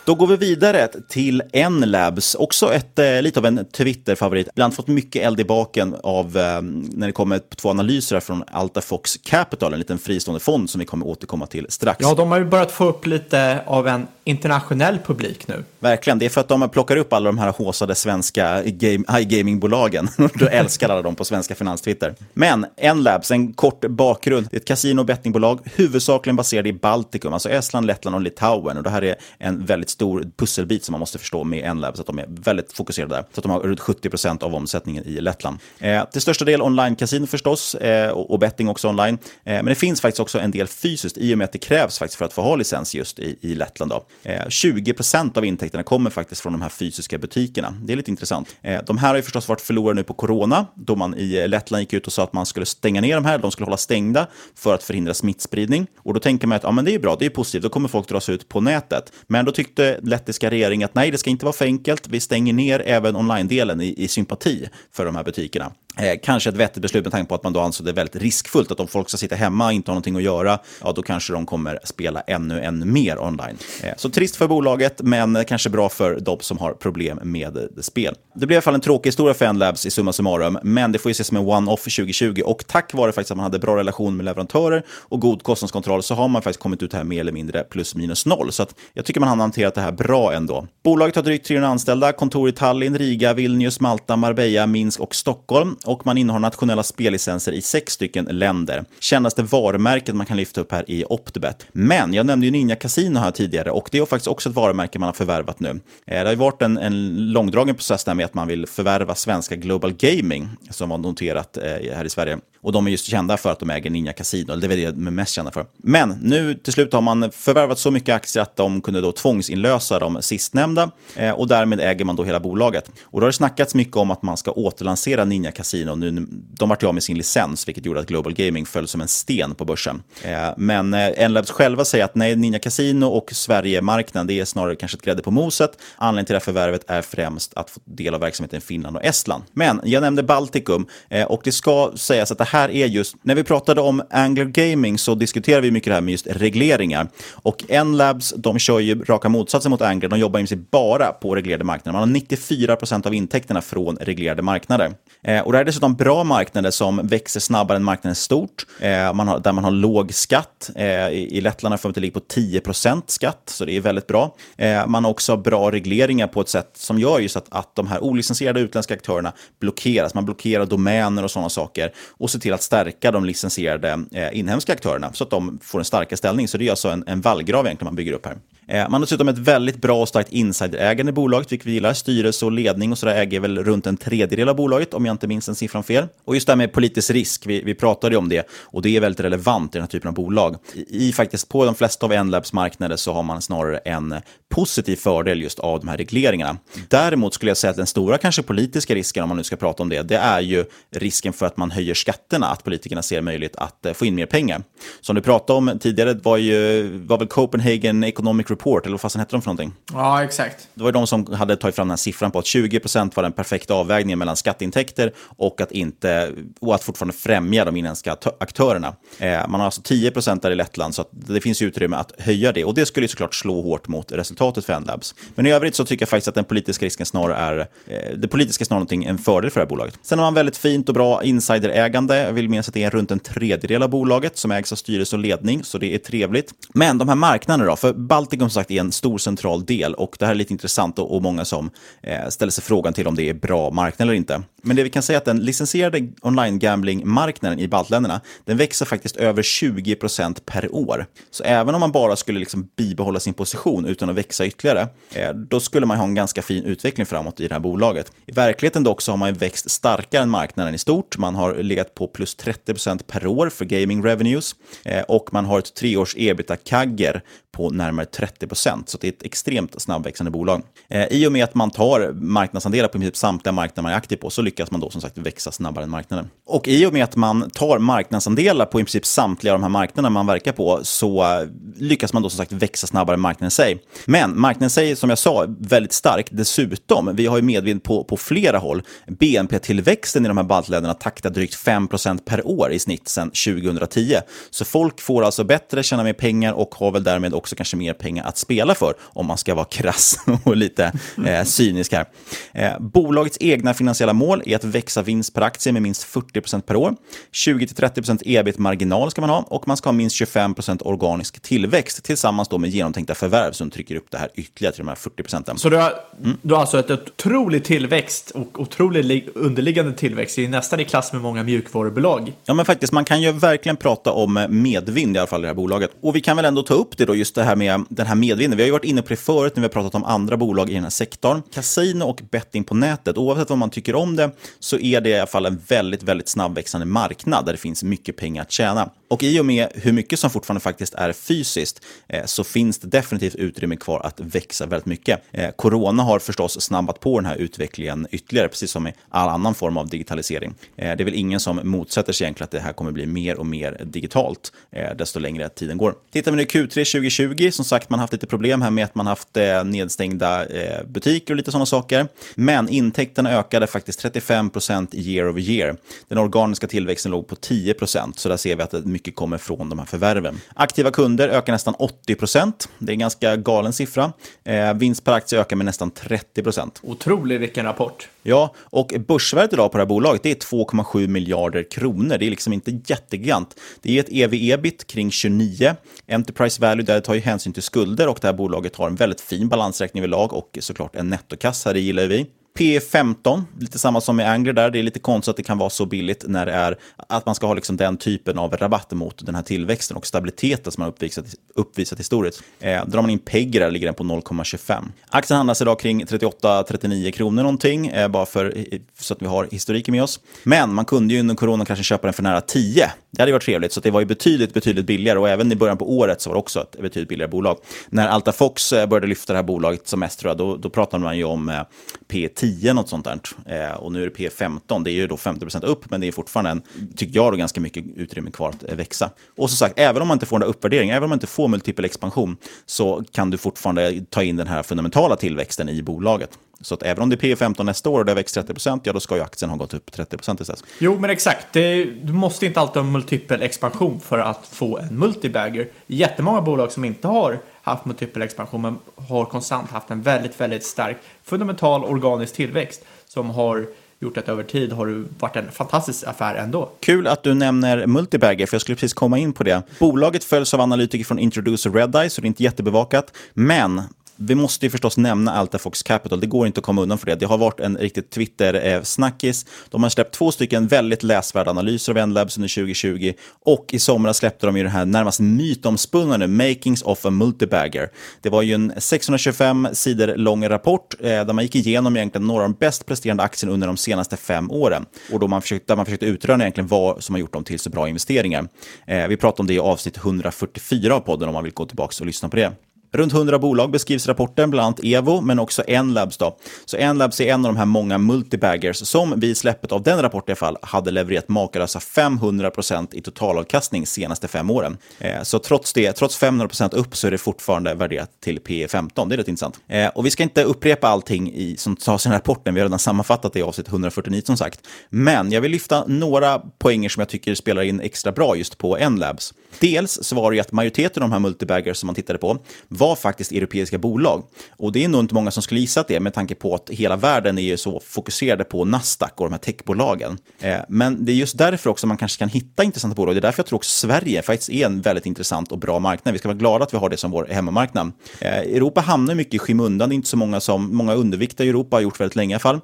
Då går vi vidare till N-Labs, också ett, eh, lite av en Twitter-favorit. Ibland fått mycket eld i baken av eh, när det kommer två analyser från Altafox Capital, en liten fristående fond som vi kommer återkomma till strax. Ja, de har ju börjat få upp lite av en internationell publik nu. Verkligen, det är för att de plockar upp alla de här håsade svenska game, iGaming-bolagen. Då älskar alla dem på svenska finanstwitter. Men Enlabs, en kort bakgrund. Det är ett kasino och bettingbolag, huvudsakligen baserade i Baltikum, alltså Estland, Lettland och Litauen. Och det här är en väldigt stor pusselbit som man måste förstå med Enlabs, att de är väldigt fokuserade där. Så att de har runt 70 procent av omsättningen i Lettland. Eh, till största del online-kasino förstås, eh, och, och betting också online. Eh, men det finns faktiskt också en del fysiskt, i och med att det krävs faktiskt för att få ha licens just i, i Lettland. Då. Eh, 20 procent av intäkterna kommer faktiskt från de här fysiska butikerna. Det är lite intressant. Eh, de här har ju förstås varit förlorade nu på corona, då man i eh, Lettland gick ut och sa att man skulle stänga ner de här, de skulle hålla stängda för att förhindra smittspridning. Och då tänker man att ja, men det är bra, det är positivt, då kommer folk dras ut på nätet. Men då tyckte lettiska regeringen att nej, det ska inte vara för enkelt, vi stänger ner även online-delen i, i sympati för de här butikerna. Eh, kanske ett vettigt beslut med tanke på att man då ansåg det väldigt riskfullt att om folk ska sitta hemma och inte ha någonting att göra, ja då kanske de kommer spela ännu, ännu mer online. Eh, så trist för bolaget, men kanske bra för de som har problem med spel. Det blev i alla fall en tråkig historia för Enlabs i summa summarum, men det får ju ses som en one-off 2020 och tack vare faktiskt att man hade bra relation med leverantörer och god kostnadskontroll så har man faktiskt kommit ut här mer eller mindre plus minus noll. Så att jag tycker man har hanterat det här bra ändå. Bolaget har drygt 300 anställda, kontor i Tallinn, Riga, Vilnius, Malta, Marbella, Minsk och Stockholm och man innehar nationella spellicenser i sex stycken länder. Kändaste varumärket man kan lyfta upp här är Optibet. Men jag nämnde ju Ninja Casino här tidigare och det är faktiskt också ett varumärke man har förvärvat nu. Eh, det har ju varit en, en långdragen process där med att man vill förvärva svenska Global Gaming som var noterat eh, här i Sverige. Och de är just kända för att de äger Ninja Casino, det är det de är mest kända för. Men nu till slut har man förvärvat så mycket aktier att de kunde då tvångsinlösa de sistnämnda eh, och därmed äger man då hela bolaget. Och då har det snackats mycket om att man ska återlansera Ninja Casino. Nu, de vart ju av med sin licens, vilket gjorde att Global Gaming föll som en sten på börsen. Eh, men eh, Nlabs själva säger att nej, Ninja Casino och Sverigemarknaden, det är snarare kanske ett grädde på moset. Anledningen till det här förvärvet är främst att få del av verksamheten i Finland och Estland. Men jag nämnde Baltikum eh, och det ska sägas att det här är just, när vi pratade om Angler Gaming så diskuterade vi mycket det här med just regleringar. Och Nlabs, de kör ju raka motsatsen mot Angler, de jobbar ju sig bara på reglerade marknader. Man har 94 procent av intäkterna från reglerade marknader. Eh, och det är dessutom bra marknader som växer snabbare än marknaden stort, eh, man har, där man har låg skatt. Eh, i, I Lettland har det ligger på 10% skatt, så det är väldigt bra. Eh, man har också bra regleringar på ett sätt som gör just att, att de här olicensierade utländska aktörerna blockeras. Man blockerar domäner och sådana saker och ser till att stärka de licensierade eh, inhemska aktörerna så att de får en starkare ställning. Så det är alltså en, en vallgrav egentligen man bygger upp här. Eh, man har dessutom ett väldigt bra och starkt insiderägande i bolaget, vilket vi gillar. Styrelse och ledning och sådär äger väl runt en tredjedel av bolaget, om jag inte minns den siffran fel. Och just det här med politisk risk, vi, vi pratade ju om det, och det är väldigt relevant i den här typen av bolag. I, i faktiskt på de flesta av Enlabs marknader så har man snarare en positiv fördel just av de här regleringarna. Däremot skulle jag säga att den stora kanske politiska risken, om man nu ska prata om det, det är ju risken för att man höjer skatterna, att politikerna ser möjlighet att eh, få in mer pengar. Som du pratade om tidigare var, ju, var väl Copenhagen Economic Report, eller vad fasen hette de för någonting? Ja, exakt. Det var ju de som hade tagit fram den här siffran på att 20% var den perfekta avvägningen mellan skatteintäkter och att, inte, och att fortfarande främja de inhemska aktörerna. Eh, man har alltså 10% där i Lettland, så att det finns utrymme att höja det. Och det skulle ju såklart slå hårt mot resultatet för Nlabs. Men i övrigt så tycker jag faktiskt att den politiska risken snarare är, eh, det politiska är snarare en fördel för det här bolaget. Sen har man väldigt fint och bra insiderägande. Jag vill minnas att det är runt en tredjedel av bolaget som ägs av styrelse och ledning, så det är trevligt. Men de här marknaderna då, för Baltikum som sagt är en stor central del och det här är lite intressant och, och många som eh, ställer sig frågan till om det är bra marknad eller inte. Men det vi kan säga är att den licensierade online gambling-marknaden i baltländerna, den växer faktiskt över 20% per år. Så även om man bara skulle liksom bibehålla sin position utan att växa ytterligare, eh, då skulle man ha en ganska fin utveckling framåt i det här bolaget. I verkligheten dock så har man växt starkare än marknaden i stort. Man har legat på plus 30% per år för gaming revenues eh, och man har ett treårs ebita-kagger på närmare 30 procent. Så det är ett extremt snabbväxande bolag. Eh, I och med att man tar marknadsandelar på princip samtliga marknader man är aktiv på så lyckas man då som sagt växa snabbare än marknaden. Och i och med att man tar marknadsandelar på i princip samtliga av de här marknaderna man verkar på så lyckas man då som sagt växa snabbare än marknaden i sig. Men marknaden i sig, som jag sa, väldigt stark. Dessutom, vi har ju medvind på, på flera håll. BNP-tillväxten i de här baltländerna taktar drygt 5% per år i snitt sedan 2010. Så folk får alltså bättre, tjäna mer pengar och har väl därmed också kanske mer pengar att spela för, om man ska vara krass och lite eh, cynisk här. Eh, bolagets egna finansiella mål är att växa vinst per aktie med minst 40% per år. 20-30% ebit-marginal ska man ha och man ska ha minst 25% organisk tillväxt tillsammans då med genomtänkta förvärv som trycker upp det här ytterligare till de här 40 procenten. Så du har, mm. du har alltså ett otrolig tillväxt och otrolig underliggande tillväxt. Det är nästan i klass med många mjukvarubolag. Ja, men faktiskt, man kan ju verkligen prata om medvind i alla fall i det här bolaget. Och vi kan väl ändå ta upp det då, just det här med den här medvinden. Vi har ju varit inne på det förut när vi har pratat om andra bolag i den här sektorn. Casino och betting på nätet, oavsett vad man tycker om det, så är det i alla fall en väldigt, väldigt snabbväxande marknad där det finns mycket pengar att tjäna. Och i och med hur mycket som fortfarande faktiskt är fysiskt eh, så finns det definitivt utrymme kvar att växa väldigt mycket. Eh, corona har förstås snabbat på den här utvecklingen ytterligare, precis som i all annan form av digitalisering. Eh, det är väl ingen som motsätter sig egentligen att det här kommer bli mer och mer digitalt eh, desto längre tiden går. Tittar vi nu Q3 2020, som sagt, man har haft lite problem här med att man haft nedstängda butiker och lite sådana saker. Men intäkterna ökade faktiskt 35% year over year. Den organiska tillväxten låg på 10% så där ser vi att det mycket kommer från de här förvärven. Aktiva kunder ökar nästan 80% Det är en ganska galen siffra. Eh, vinst per aktie ökar med nästan 30% Otrolig vilken rapport. Ja, och börsvärdet idag på det här bolaget det är 2,7 miljarder kronor. Det är liksom inte jättegigant. Det är ett ev-ebit kring 29. Enterprise value där tar ju hänsyn till skulder och det här bolaget har en väldigt fin balansräkning överlag och såklart en nettokassa, det gillar vi. P15, lite samma som med Angler där. Det är lite konstigt att det kan vara så billigt när det är att man ska ha liksom den typen av rabatt mot den här tillväxten och stabiliteten som man uppvisat, uppvisat historiskt. Eh, drar man in PEG där ligger den på 0,25. Aktien handlas idag kring 38-39 kronor någonting, eh, bara för, så att vi har historiken med oss. Men man kunde ju under coronakraschen köpa den för nära 10. Det hade varit trevligt, så det var ju betydligt, betydligt billigare och även i början på året så var det också ett betydligt billigare bolag. När Altafox eh, började lyfta det här bolaget som mest tror jag, då, då pratade man ju om eh, P10, något sånt där. Eh, och nu är det P15, det är ju då 50% upp, men det är fortfarande, en, tycker jag, då, ganska mycket utrymme kvar att växa. Och som sagt, även om man inte får den där uppvärderingen, även om man inte får multipel expansion, så kan du fortfarande ta in den här fundamentala tillväxten i bolaget. Så att även om det är P15 nästa år och det har växt 30 ja då ska ju aktien ha gått upp 30 tills dess. Jo, men exakt. Det, du måste inte alltid ha multipel expansion för att få en multibagger. Jättemånga bolag som inte har haft multipel expansion men har konstant haft en väldigt, väldigt stark fundamental organisk tillväxt som har gjort att över tid har det varit en fantastisk affär ändå. Kul att du nämner Multibagger, för jag skulle precis komma in på det. Bolaget följs av analytiker från Introducer Redeye, så det är inte jättebevakat. Men vi måste ju förstås nämna Altafox Capital. Det går inte att komma undan för det. Det har varit en riktigt Twitter-snackis. De har släppt två stycken väldigt läsvärda analyser av Endlabs under 2020 och i somras släppte de ju den här närmast mytomspunna nu, Makings of a Multibagger. Det var ju en 625 sidor lång rapport eh, där man gick igenom egentligen några av de bäst presterande aktierna under de senaste fem åren och då man försökte, där man försökte utröna egentligen vad som har gjort dem till så bra investeringar. Eh, vi pratade om det i avsnitt 144 av podden om man vill gå tillbaka och lyssna på det. Runt 100 bolag beskrivs rapporten, bland annat Evo, men också Enlabs. Då. Så Enlabs är en av de här många multibaggers som vid släppet av den rapporten i alla fall hade levererat makalösa 500% i totalavkastning senaste fem åren. Eh, så trots det, trots 500 upp så är det fortfarande värderat till P 15. Det är rätt intressant. Eh, och vi ska inte upprepa allting i, som tas i den här rapporten. Vi har redan sammanfattat det i avsnitt 149 som sagt. Men jag vill lyfta några poänger som jag tycker spelar in extra bra just på Enlabs. Dels så var det ju att majoriteten av de här multibaggers som man tittade på var faktiskt europeiska bolag. Och det är nog inte många som skulle gissa det med tanke på att hela världen är ju så fokuserade på Nasdaq och de här techbolagen. Eh, men det är just därför också man kanske kan hitta intressanta bolag. Det är därför jag tror också Sverige faktiskt är en väldigt intressant och bra marknad. Vi ska vara glada att vi har det som vår hemmamarknad. Eh, Europa hamnar mycket i skymundan. Det är inte så många som, många undervikta i Europa har gjort väldigt länge i alla fall.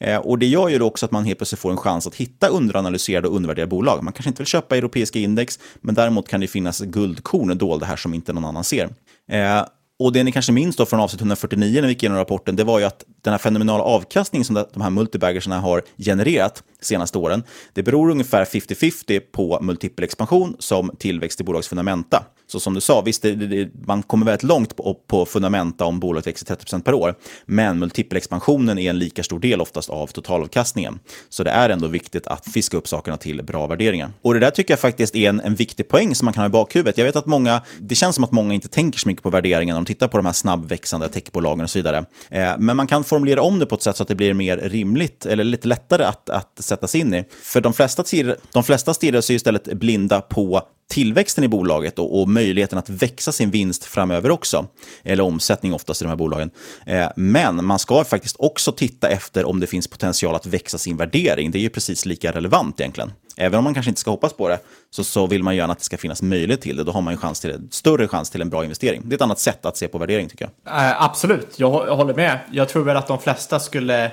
Eh, och det gör ju också att man helt plötsligt får en chans att hitta underanalyserade och undervärderade bolag. Man kanske inte vill köpa europeiska index, men däremot kan det finnas guldkorn dolda här som inte någon annan ser. Eh, och det ni kanske minns då från avsnitt 149 när vi gick igenom rapporten, det var ju att den här fenomenala avkastningen som de här multibaggersarna har genererat de senaste åren, det beror ungefär 50-50 på multipelexpansion som tillväxt i bolagsfundamenta. Så som du sa, visst, det, det, man kommer väldigt långt på, på fundamenta om bolaget växer 30% per år, men multipelexpansionen är en lika stor del oftast av totalavkastningen. Så det är ändå viktigt att fiska upp sakerna till bra värderingar. Och det där tycker jag faktiskt är en, en viktig poäng som man kan ha i bakhuvudet. Jag vet att många, det känns som att många inte tänker så mycket på värderingen när de tittar på de här snabbväxande techbolagen och så vidare. Eh, men man kan formulera om det på ett sätt så att det blir mer rimligt eller lite lättare att, att sätta sig in i. För de flesta, de flesta stirrar sig istället blinda på tillväxten i bolaget och, och, möjligheten att växa sin vinst framöver också. Eller omsättning oftast i de här bolagen. Eh, men man ska faktiskt också titta efter om det finns potential att växa sin värdering. Det är ju precis lika relevant egentligen. Även om man kanske inte ska hoppas på det, så, så vill man gärna att det ska finnas möjlighet till det. Då har man ju chans till, större chans till en bra investering. Det är ett annat sätt att se på värdering tycker jag. Eh, absolut, jag, jag håller med. Jag tror väl att de flesta skulle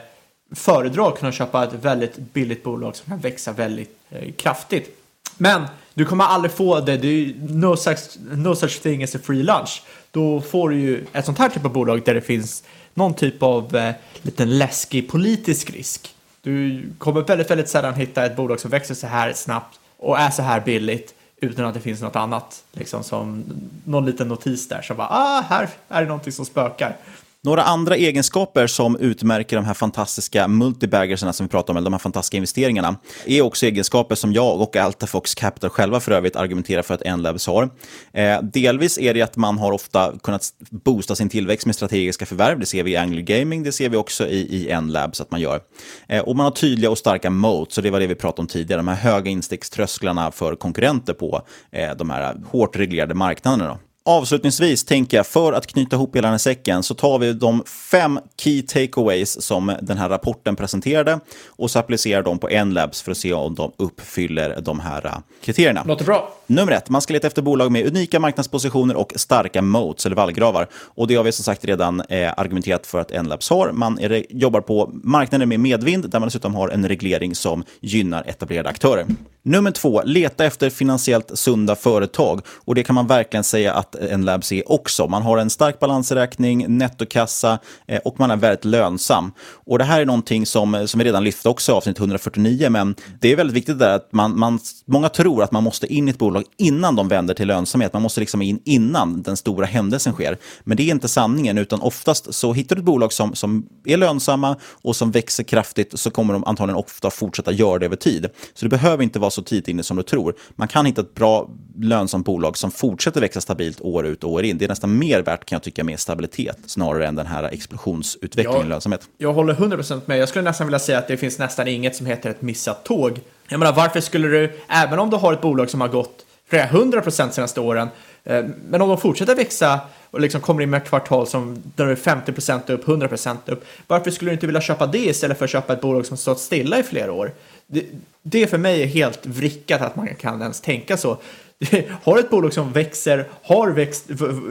föredra att kunna köpa ett väldigt billigt bolag som kan växa väldigt eh, kraftigt. Men du kommer aldrig få det. Det är no such, no such thing as a free lunch. Då får du ju ett sånt här typ av bolag där det finns någon typ av eh, liten läskig politisk risk. Du kommer väldigt, väldigt sällan hitta ett bolag som växer så här snabbt och är så här billigt utan att det finns något annat, liksom som någon liten notis där som bara, ah, här är det någonting som spökar. Några andra egenskaper som utmärker de här fantastiska multibaggersarna som vi pratar om, eller de här fantastiska investeringarna, är också egenskaper som jag och Altafox Capital själva för övrigt argumenterar för att Enlabs har. Eh, delvis är det att man har ofta kunnat boosta sin tillväxt med strategiska förvärv. Det ser vi i Angler Gaming, det ser vi också i, i Enlabs att man gör. Eh, och man har tydliga och starka moats, så det var det vi pratade om tidigare, de här höga instegströsklarna för konkurrenter på eh, de här hårt reglerade marknaderna. Avslutningsvis tänker jag, för att knyta ihop hela den här säcken, så tar vi de fem key takeaways som den här rapporten presenterade och så applicerar dem på Enlabs för att se om de uppfyller de här kriterierna. Låter bra. Nummer ett, man ska leta efter bolag med unika marknadspositioner och starka moats eller vallgravar. Och det har vi som sagt redan eh, argumenterat för att Enlabs har. Man är, jobbar på marknader med medvind, där man dessutom har en reglering som gynnar etablerade aktörer. Nummer två, leta efter finansiellt sunda företag. Och det kan man verkligen säga att Enlabs är också. Man har en stark balansräkning, nettokassa eh, och man är väldigt lönsam. Och det här är någonting som, som vi redan lyfte också i avsnitt 149, men det är väldigt viktigt där att man, man, många tror att man måste in i ett bolag innan de vänder till lönsamhet. Man måste liksom in innan den stora händelsen sker. Men det är inte sanningen, utan oftast så hittar du ett bolag som, som är lönsamma och som växer kraftigt så kommer de antagligen ofta fortsätta göra det över tid. Så det behöver inte vara så tidigt inne som du tror. Man kan hitta ett bra lönsamt bolag som fortsätter växa stabilt år ut och år in. Det är nästan mer värt kan jag tycka med stabilitet snarare än den här explosionsutvecklingen i lönsamhet. Jag håller 100% med. Jag skulle nästan vilja säga att det finns nästan inget som heter ett missat tåg. Jag menar, varför skulle du, även om du har ett bolag som har gått flera hundra procent senaste åren, eh, men om de fortsätter växa och liksom kommer in med kvartal som där är 50% upp, 100% upp, varför skulle du inte vilja köpa det istället för att köpa ett bolag som stått stilla i flera år? Det, det för mig är helt vrickat att man kan ens tänka så. Har ett bolag som växer, har växt,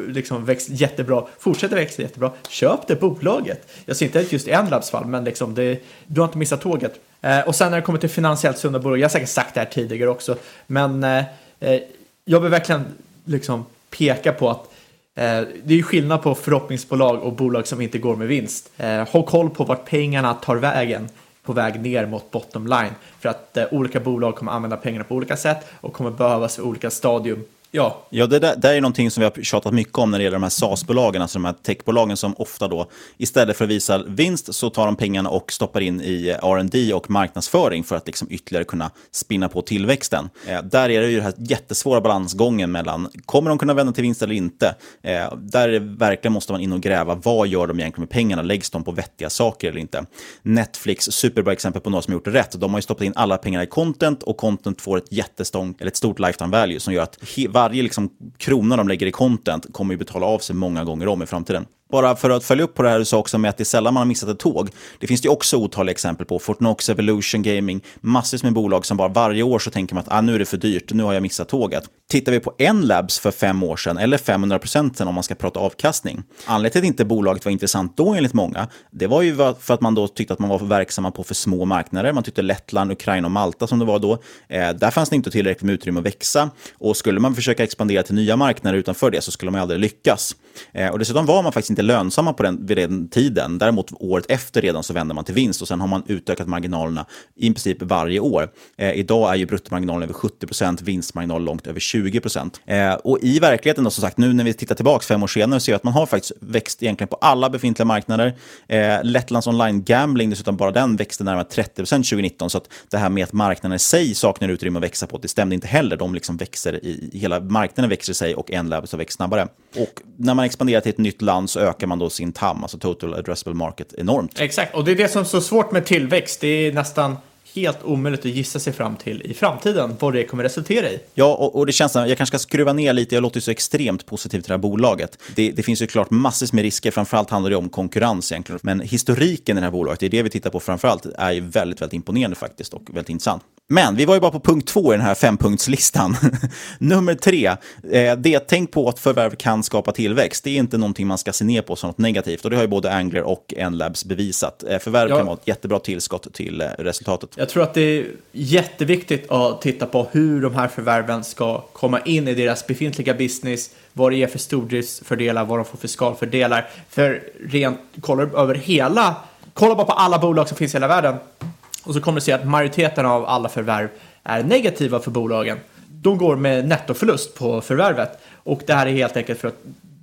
liksom växt jättebra, fortsätter växa jättebra, köp det bolaget. Jag ser inte just Enlabs fall, men liksom det, du har inte missat tåget. Eh, och sen när det kommer till finansiellt sunda bolag, jag har säkert sagt det här tidigare också, men eh, eh jag vill verkligen liksom peka på att Eh, det är skillnad på förhoppningsbolag och bolag som inte går med vinst. Eh, koll på vart pengarna tar vägen på väg ner mot bottom line. För att eh, olika bolag kommer använda pengarna på olika sätt och kommer behövas för olika stadium Ja. Ja, det där, det är någonting som vi har tjatat mycket om när det gäller de här SaaS-bolagen, alltså de här techbolagen som ofta då istället för att visa vinst så tar de pengarna och stoppar in i R&D och marknadsföring för att liksom ytterligare kunna spinna på tillväxten. Eh, där är det ju den här jättesvåra balansgången mellan, kommer de kunna vända till vinst eller inte? Eh, där verkligen måste man in och gräva, vad gör de egentligen med pengarna? Läggs de på vettiga saker eller inte? Netflix, superbra exempel på några som gjort det rätt. De har ju stoppat in alla pengarna i content och content får ett jättestång, eller ett stort lifetime value som gör att varje liksom krona de lägger i content kommer ju betala av sig många gånger om i framtiden. Bara för att följa upp på det här du sa också med att det är sällan man har missat ett tåg. Det finns det också otaliga exempel på. Fortnox, Evolution Gaming, massvis med bolag som bara varje år så tänker man att ah, nu är det för dyrt, nu har jag missat tåget. Tittar vi på en labs för fem år sedan, eller 500 procent om man ska prata avkastning. Anledningen till att inte bolaget var intressant då enligt många, det var ju för att man då tyckte att man var verksamma på för små marknader. Man tyckte Lettland, Ukraina och Malta som det var då, eh, där fanns det inte tillräckligt med utrymme att växa. Och skulle man försöka expandera till nya marknader utanför det så skulle man aldrig lyckas. Eh, och dessutom var man faktiskt inte lönsamma på den, vid den tiden. Däremot året efter redan så vände man till vinst och sen har man utökat marginalerna i princip varje år. Eh, idag är ju bruttomarginalen över 70 procent, vinstmarginal långt över 20 procent. Eh, och i verkligheten då som sagt, nu när vi tittar tillbaka fem år senare ser vi att man har faktiskt växt egentligen på alla befintliga marknader. Eh, Lettlands online gambling, dessutom bara den växte närmare 30 procent 2019, så att det här med att marknaden i sig saknar utrymme att växa på, det stämde inte heller. De liksom växer i, hela marknaden växer i sig och en labs har växt snabbare. Och när man expanderar till ett nytt land så ökar man då sin TAM, alltså total addressable market, enormt. Exakt, och det är det som är så svårt med tillväxt. Det är nästan helt omöjligt att gissa sig fram till i framtiden vad det kommer resultera i. Ja, och, och det känns som jag kanske ska skruva ner lite. Jag låter så extremt positiv till det här bolaget. Det, det finns ju klart massvis med risker. Framförallt handlar det om konkurrens egentligen. Men historiken i det här bolaget, det är det vi tittar på framförallt, är ju väldigt, väldigt imponerande faktiskt och väldigt intressant. Men vi var ju bara på punkt två i den här fempunktslistan. Nummer tre, eh, det tänk på att förvärv kan skapa tillväxt. Det är inte någonting man ska se ner på som något negativt och det har ju både Angler och Enlabs bevisat. Eh, förvärv ja. kan vara ett jättebra tillskott till eh, resultatet. Jag tror att det är jätteviktigt att titta på hur de här förvärven ska komma in i deras befintliga business, vad det ger för stordriftsfördelar, vad de får för skalfördelar. För rent, kollar över hela, kolla bara på alla bolag som finns i hela världen och så kommer du se att majoriteten av alla förvärv är negativa för bolagen. De går med nettoförlust på förvärvet och det här är helt enkelt för att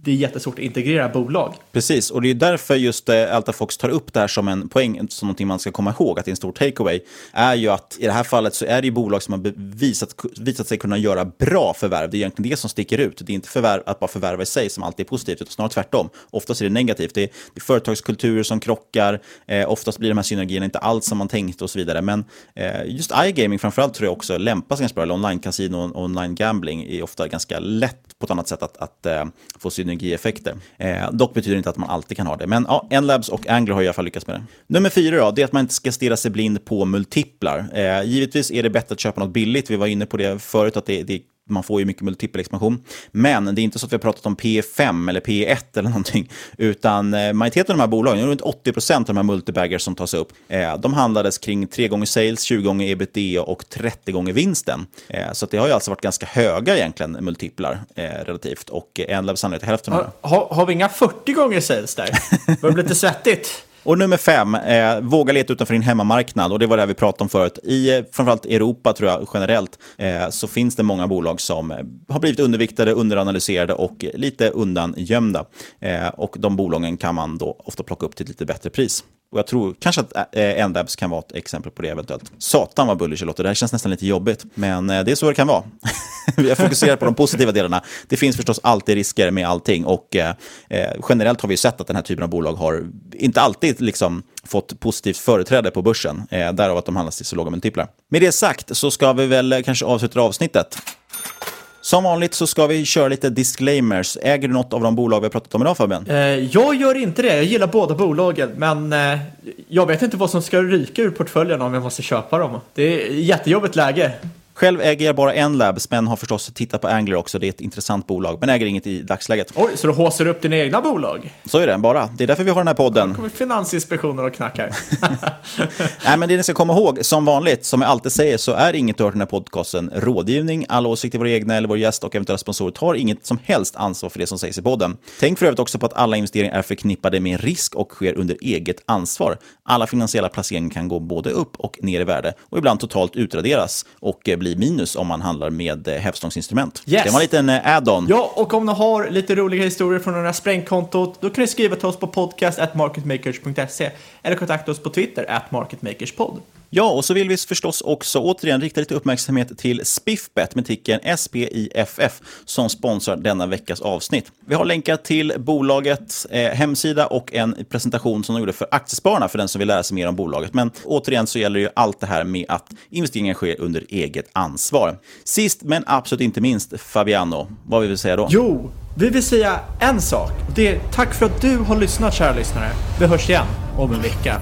det är jättesvårt att integrera bolag. Precis, och det är därför just eh, Altafox tar upp det här som en poäng, som någonting man ska komma ihåg, att det är en stor takeaway, är ju att i det här fallet så är det ju bolag som har visat, visat sig kunna göra bra förvärv. Det är egentligen det som sticker ut. Det är inte förvärv, att bara förvärva i sig som alltid är positivt, utan snarare tvärtom. Oftast är det negativt. Det är, det är företagskulturer som krockar, eh, oftast blir de här synergierna inte alls som man tänkte och så vidare. Men eh, just iGaming framförallt tror jag också lämpar sig ganska bra, eller online-casino och online-gambling är ofta ganska lätt på ett annat sätt att, att, eh, få synergieffekter. Eh, dock betyder det inte att man alltid kan ha det. Men ja, Enlabs och Angler har i alla fall lyckats med det. Nummer fyra då, det är att man inte ska stirra sig blind på multiplar. Eh, givetvis är det bättre att köpa något billigt. Vi var inne på det förut, att det, det man får ju mycket multipelexpansion. Men det är inte så att vi har pratat om P5 eller P1 eller någonting, utan eh, majoriteten av de här bolagen, runt 80 procent av de här multibaggers som tas upp, eh, de handlades kring 3 gånger sales, 20 gånger ebitda och 30 gånger vinsten. Eh, så det har ju alltså varit ganska höga egentligen multiplar relativt och Enlab sannolikt hälften av har, har, har vi inga 40 gånger sales där? Det börjar bli lite svettigt. Och nummer fem, eh, våga leta utanför din hemmamarknad. Och det var det vi pratade om förut. I eh, framförallt Europa, tror jag, generellt, eh, så finns det många bolag som eh, har blivit underviktade, underanalyserade och lite undangömda. Eh, och de bolagen kan man då ofta plocka upp till ett lite bättre pris. Och jag tror kanske att eh, Endabs kan vara ett exempel på det eventuellt. Satan vad bullish låter, det här känns nästan lite jobbigt. Men eh, det är så det kan vara. Vi har fokuserat på de positiva delarna. Det finns förstås alltid risker med allting. Och eh, eh generellt har vi sett att den här typen av bolag har inte alltid liksom fått positivt företräde på börsen. Eh, därav att de handlas till så låga multiplar. Med det sagt så ska vi väl kanske avsluta avsnittet. Som vanligt så ska vi köra lite disclaimers. Äger du något av de bolag vi har pratat om idag Fabian? Eh, jag gör inte det. Jag gillar båda bolagen, men eh, jag vet inte vad som ska ryka ur portföljen om jag måste köpa dem. Det är ett jättejobbigt läge. Själv äger jag bara en Labs, men har förstås tittat på Angler också. Det är ett intressant bolag, men äger inget i dagsläget. Oj, så du håser upp dina egna bolag? Så är det, bara. Det är därför vi har den här podden. Nu kommer Finansinspektionen och knackar. Nej, men det ni ska komma ihåg, som vanligt, som jag alltid säger, så är inget hört den här podcasten rådgivning. Alla åsikter våra egna eller vår gäst och eventuella sponsorer tar inget som helst ansvar för det som sägs i podden. Tänk för övrigt också på att alla investeringar är förknippade med risk och sker under eget ansvar. Alla finansiella placeringar kan gå både upp och ner i värde och ibland totalt utraderas och bli minus om man handlar med eh, hävstångsinstrument. Yes. Det var en liten eh, add-on. Ja, och om ni har lite roliga historier från några sprängkontot, då kan ni skriva till oss på podcast at marketmakers.se eller kontakta oss på Twitter at marketmakerspod. Ja, och så vill vi förstås också återigen rikta lite uppmärksamhet till Spiffbet med ticken SPIFF som sponsrar denna veckas avsnitt. Vi har länkat till bolagets eh, hemsida och en presentation som de gjorde för aktiespararna för den som vill lära sig mer om bolaget. Men återigen så gäller ju allt det här med att investeringen sker under eget ansvar. Sist men absolut inte minst, Fabiano, vad vill vi säga då? Jo, vi vill säga en sak. Det är tack för att du har lyssnat, kära lyssnare. Vi hörs igen om en vecka.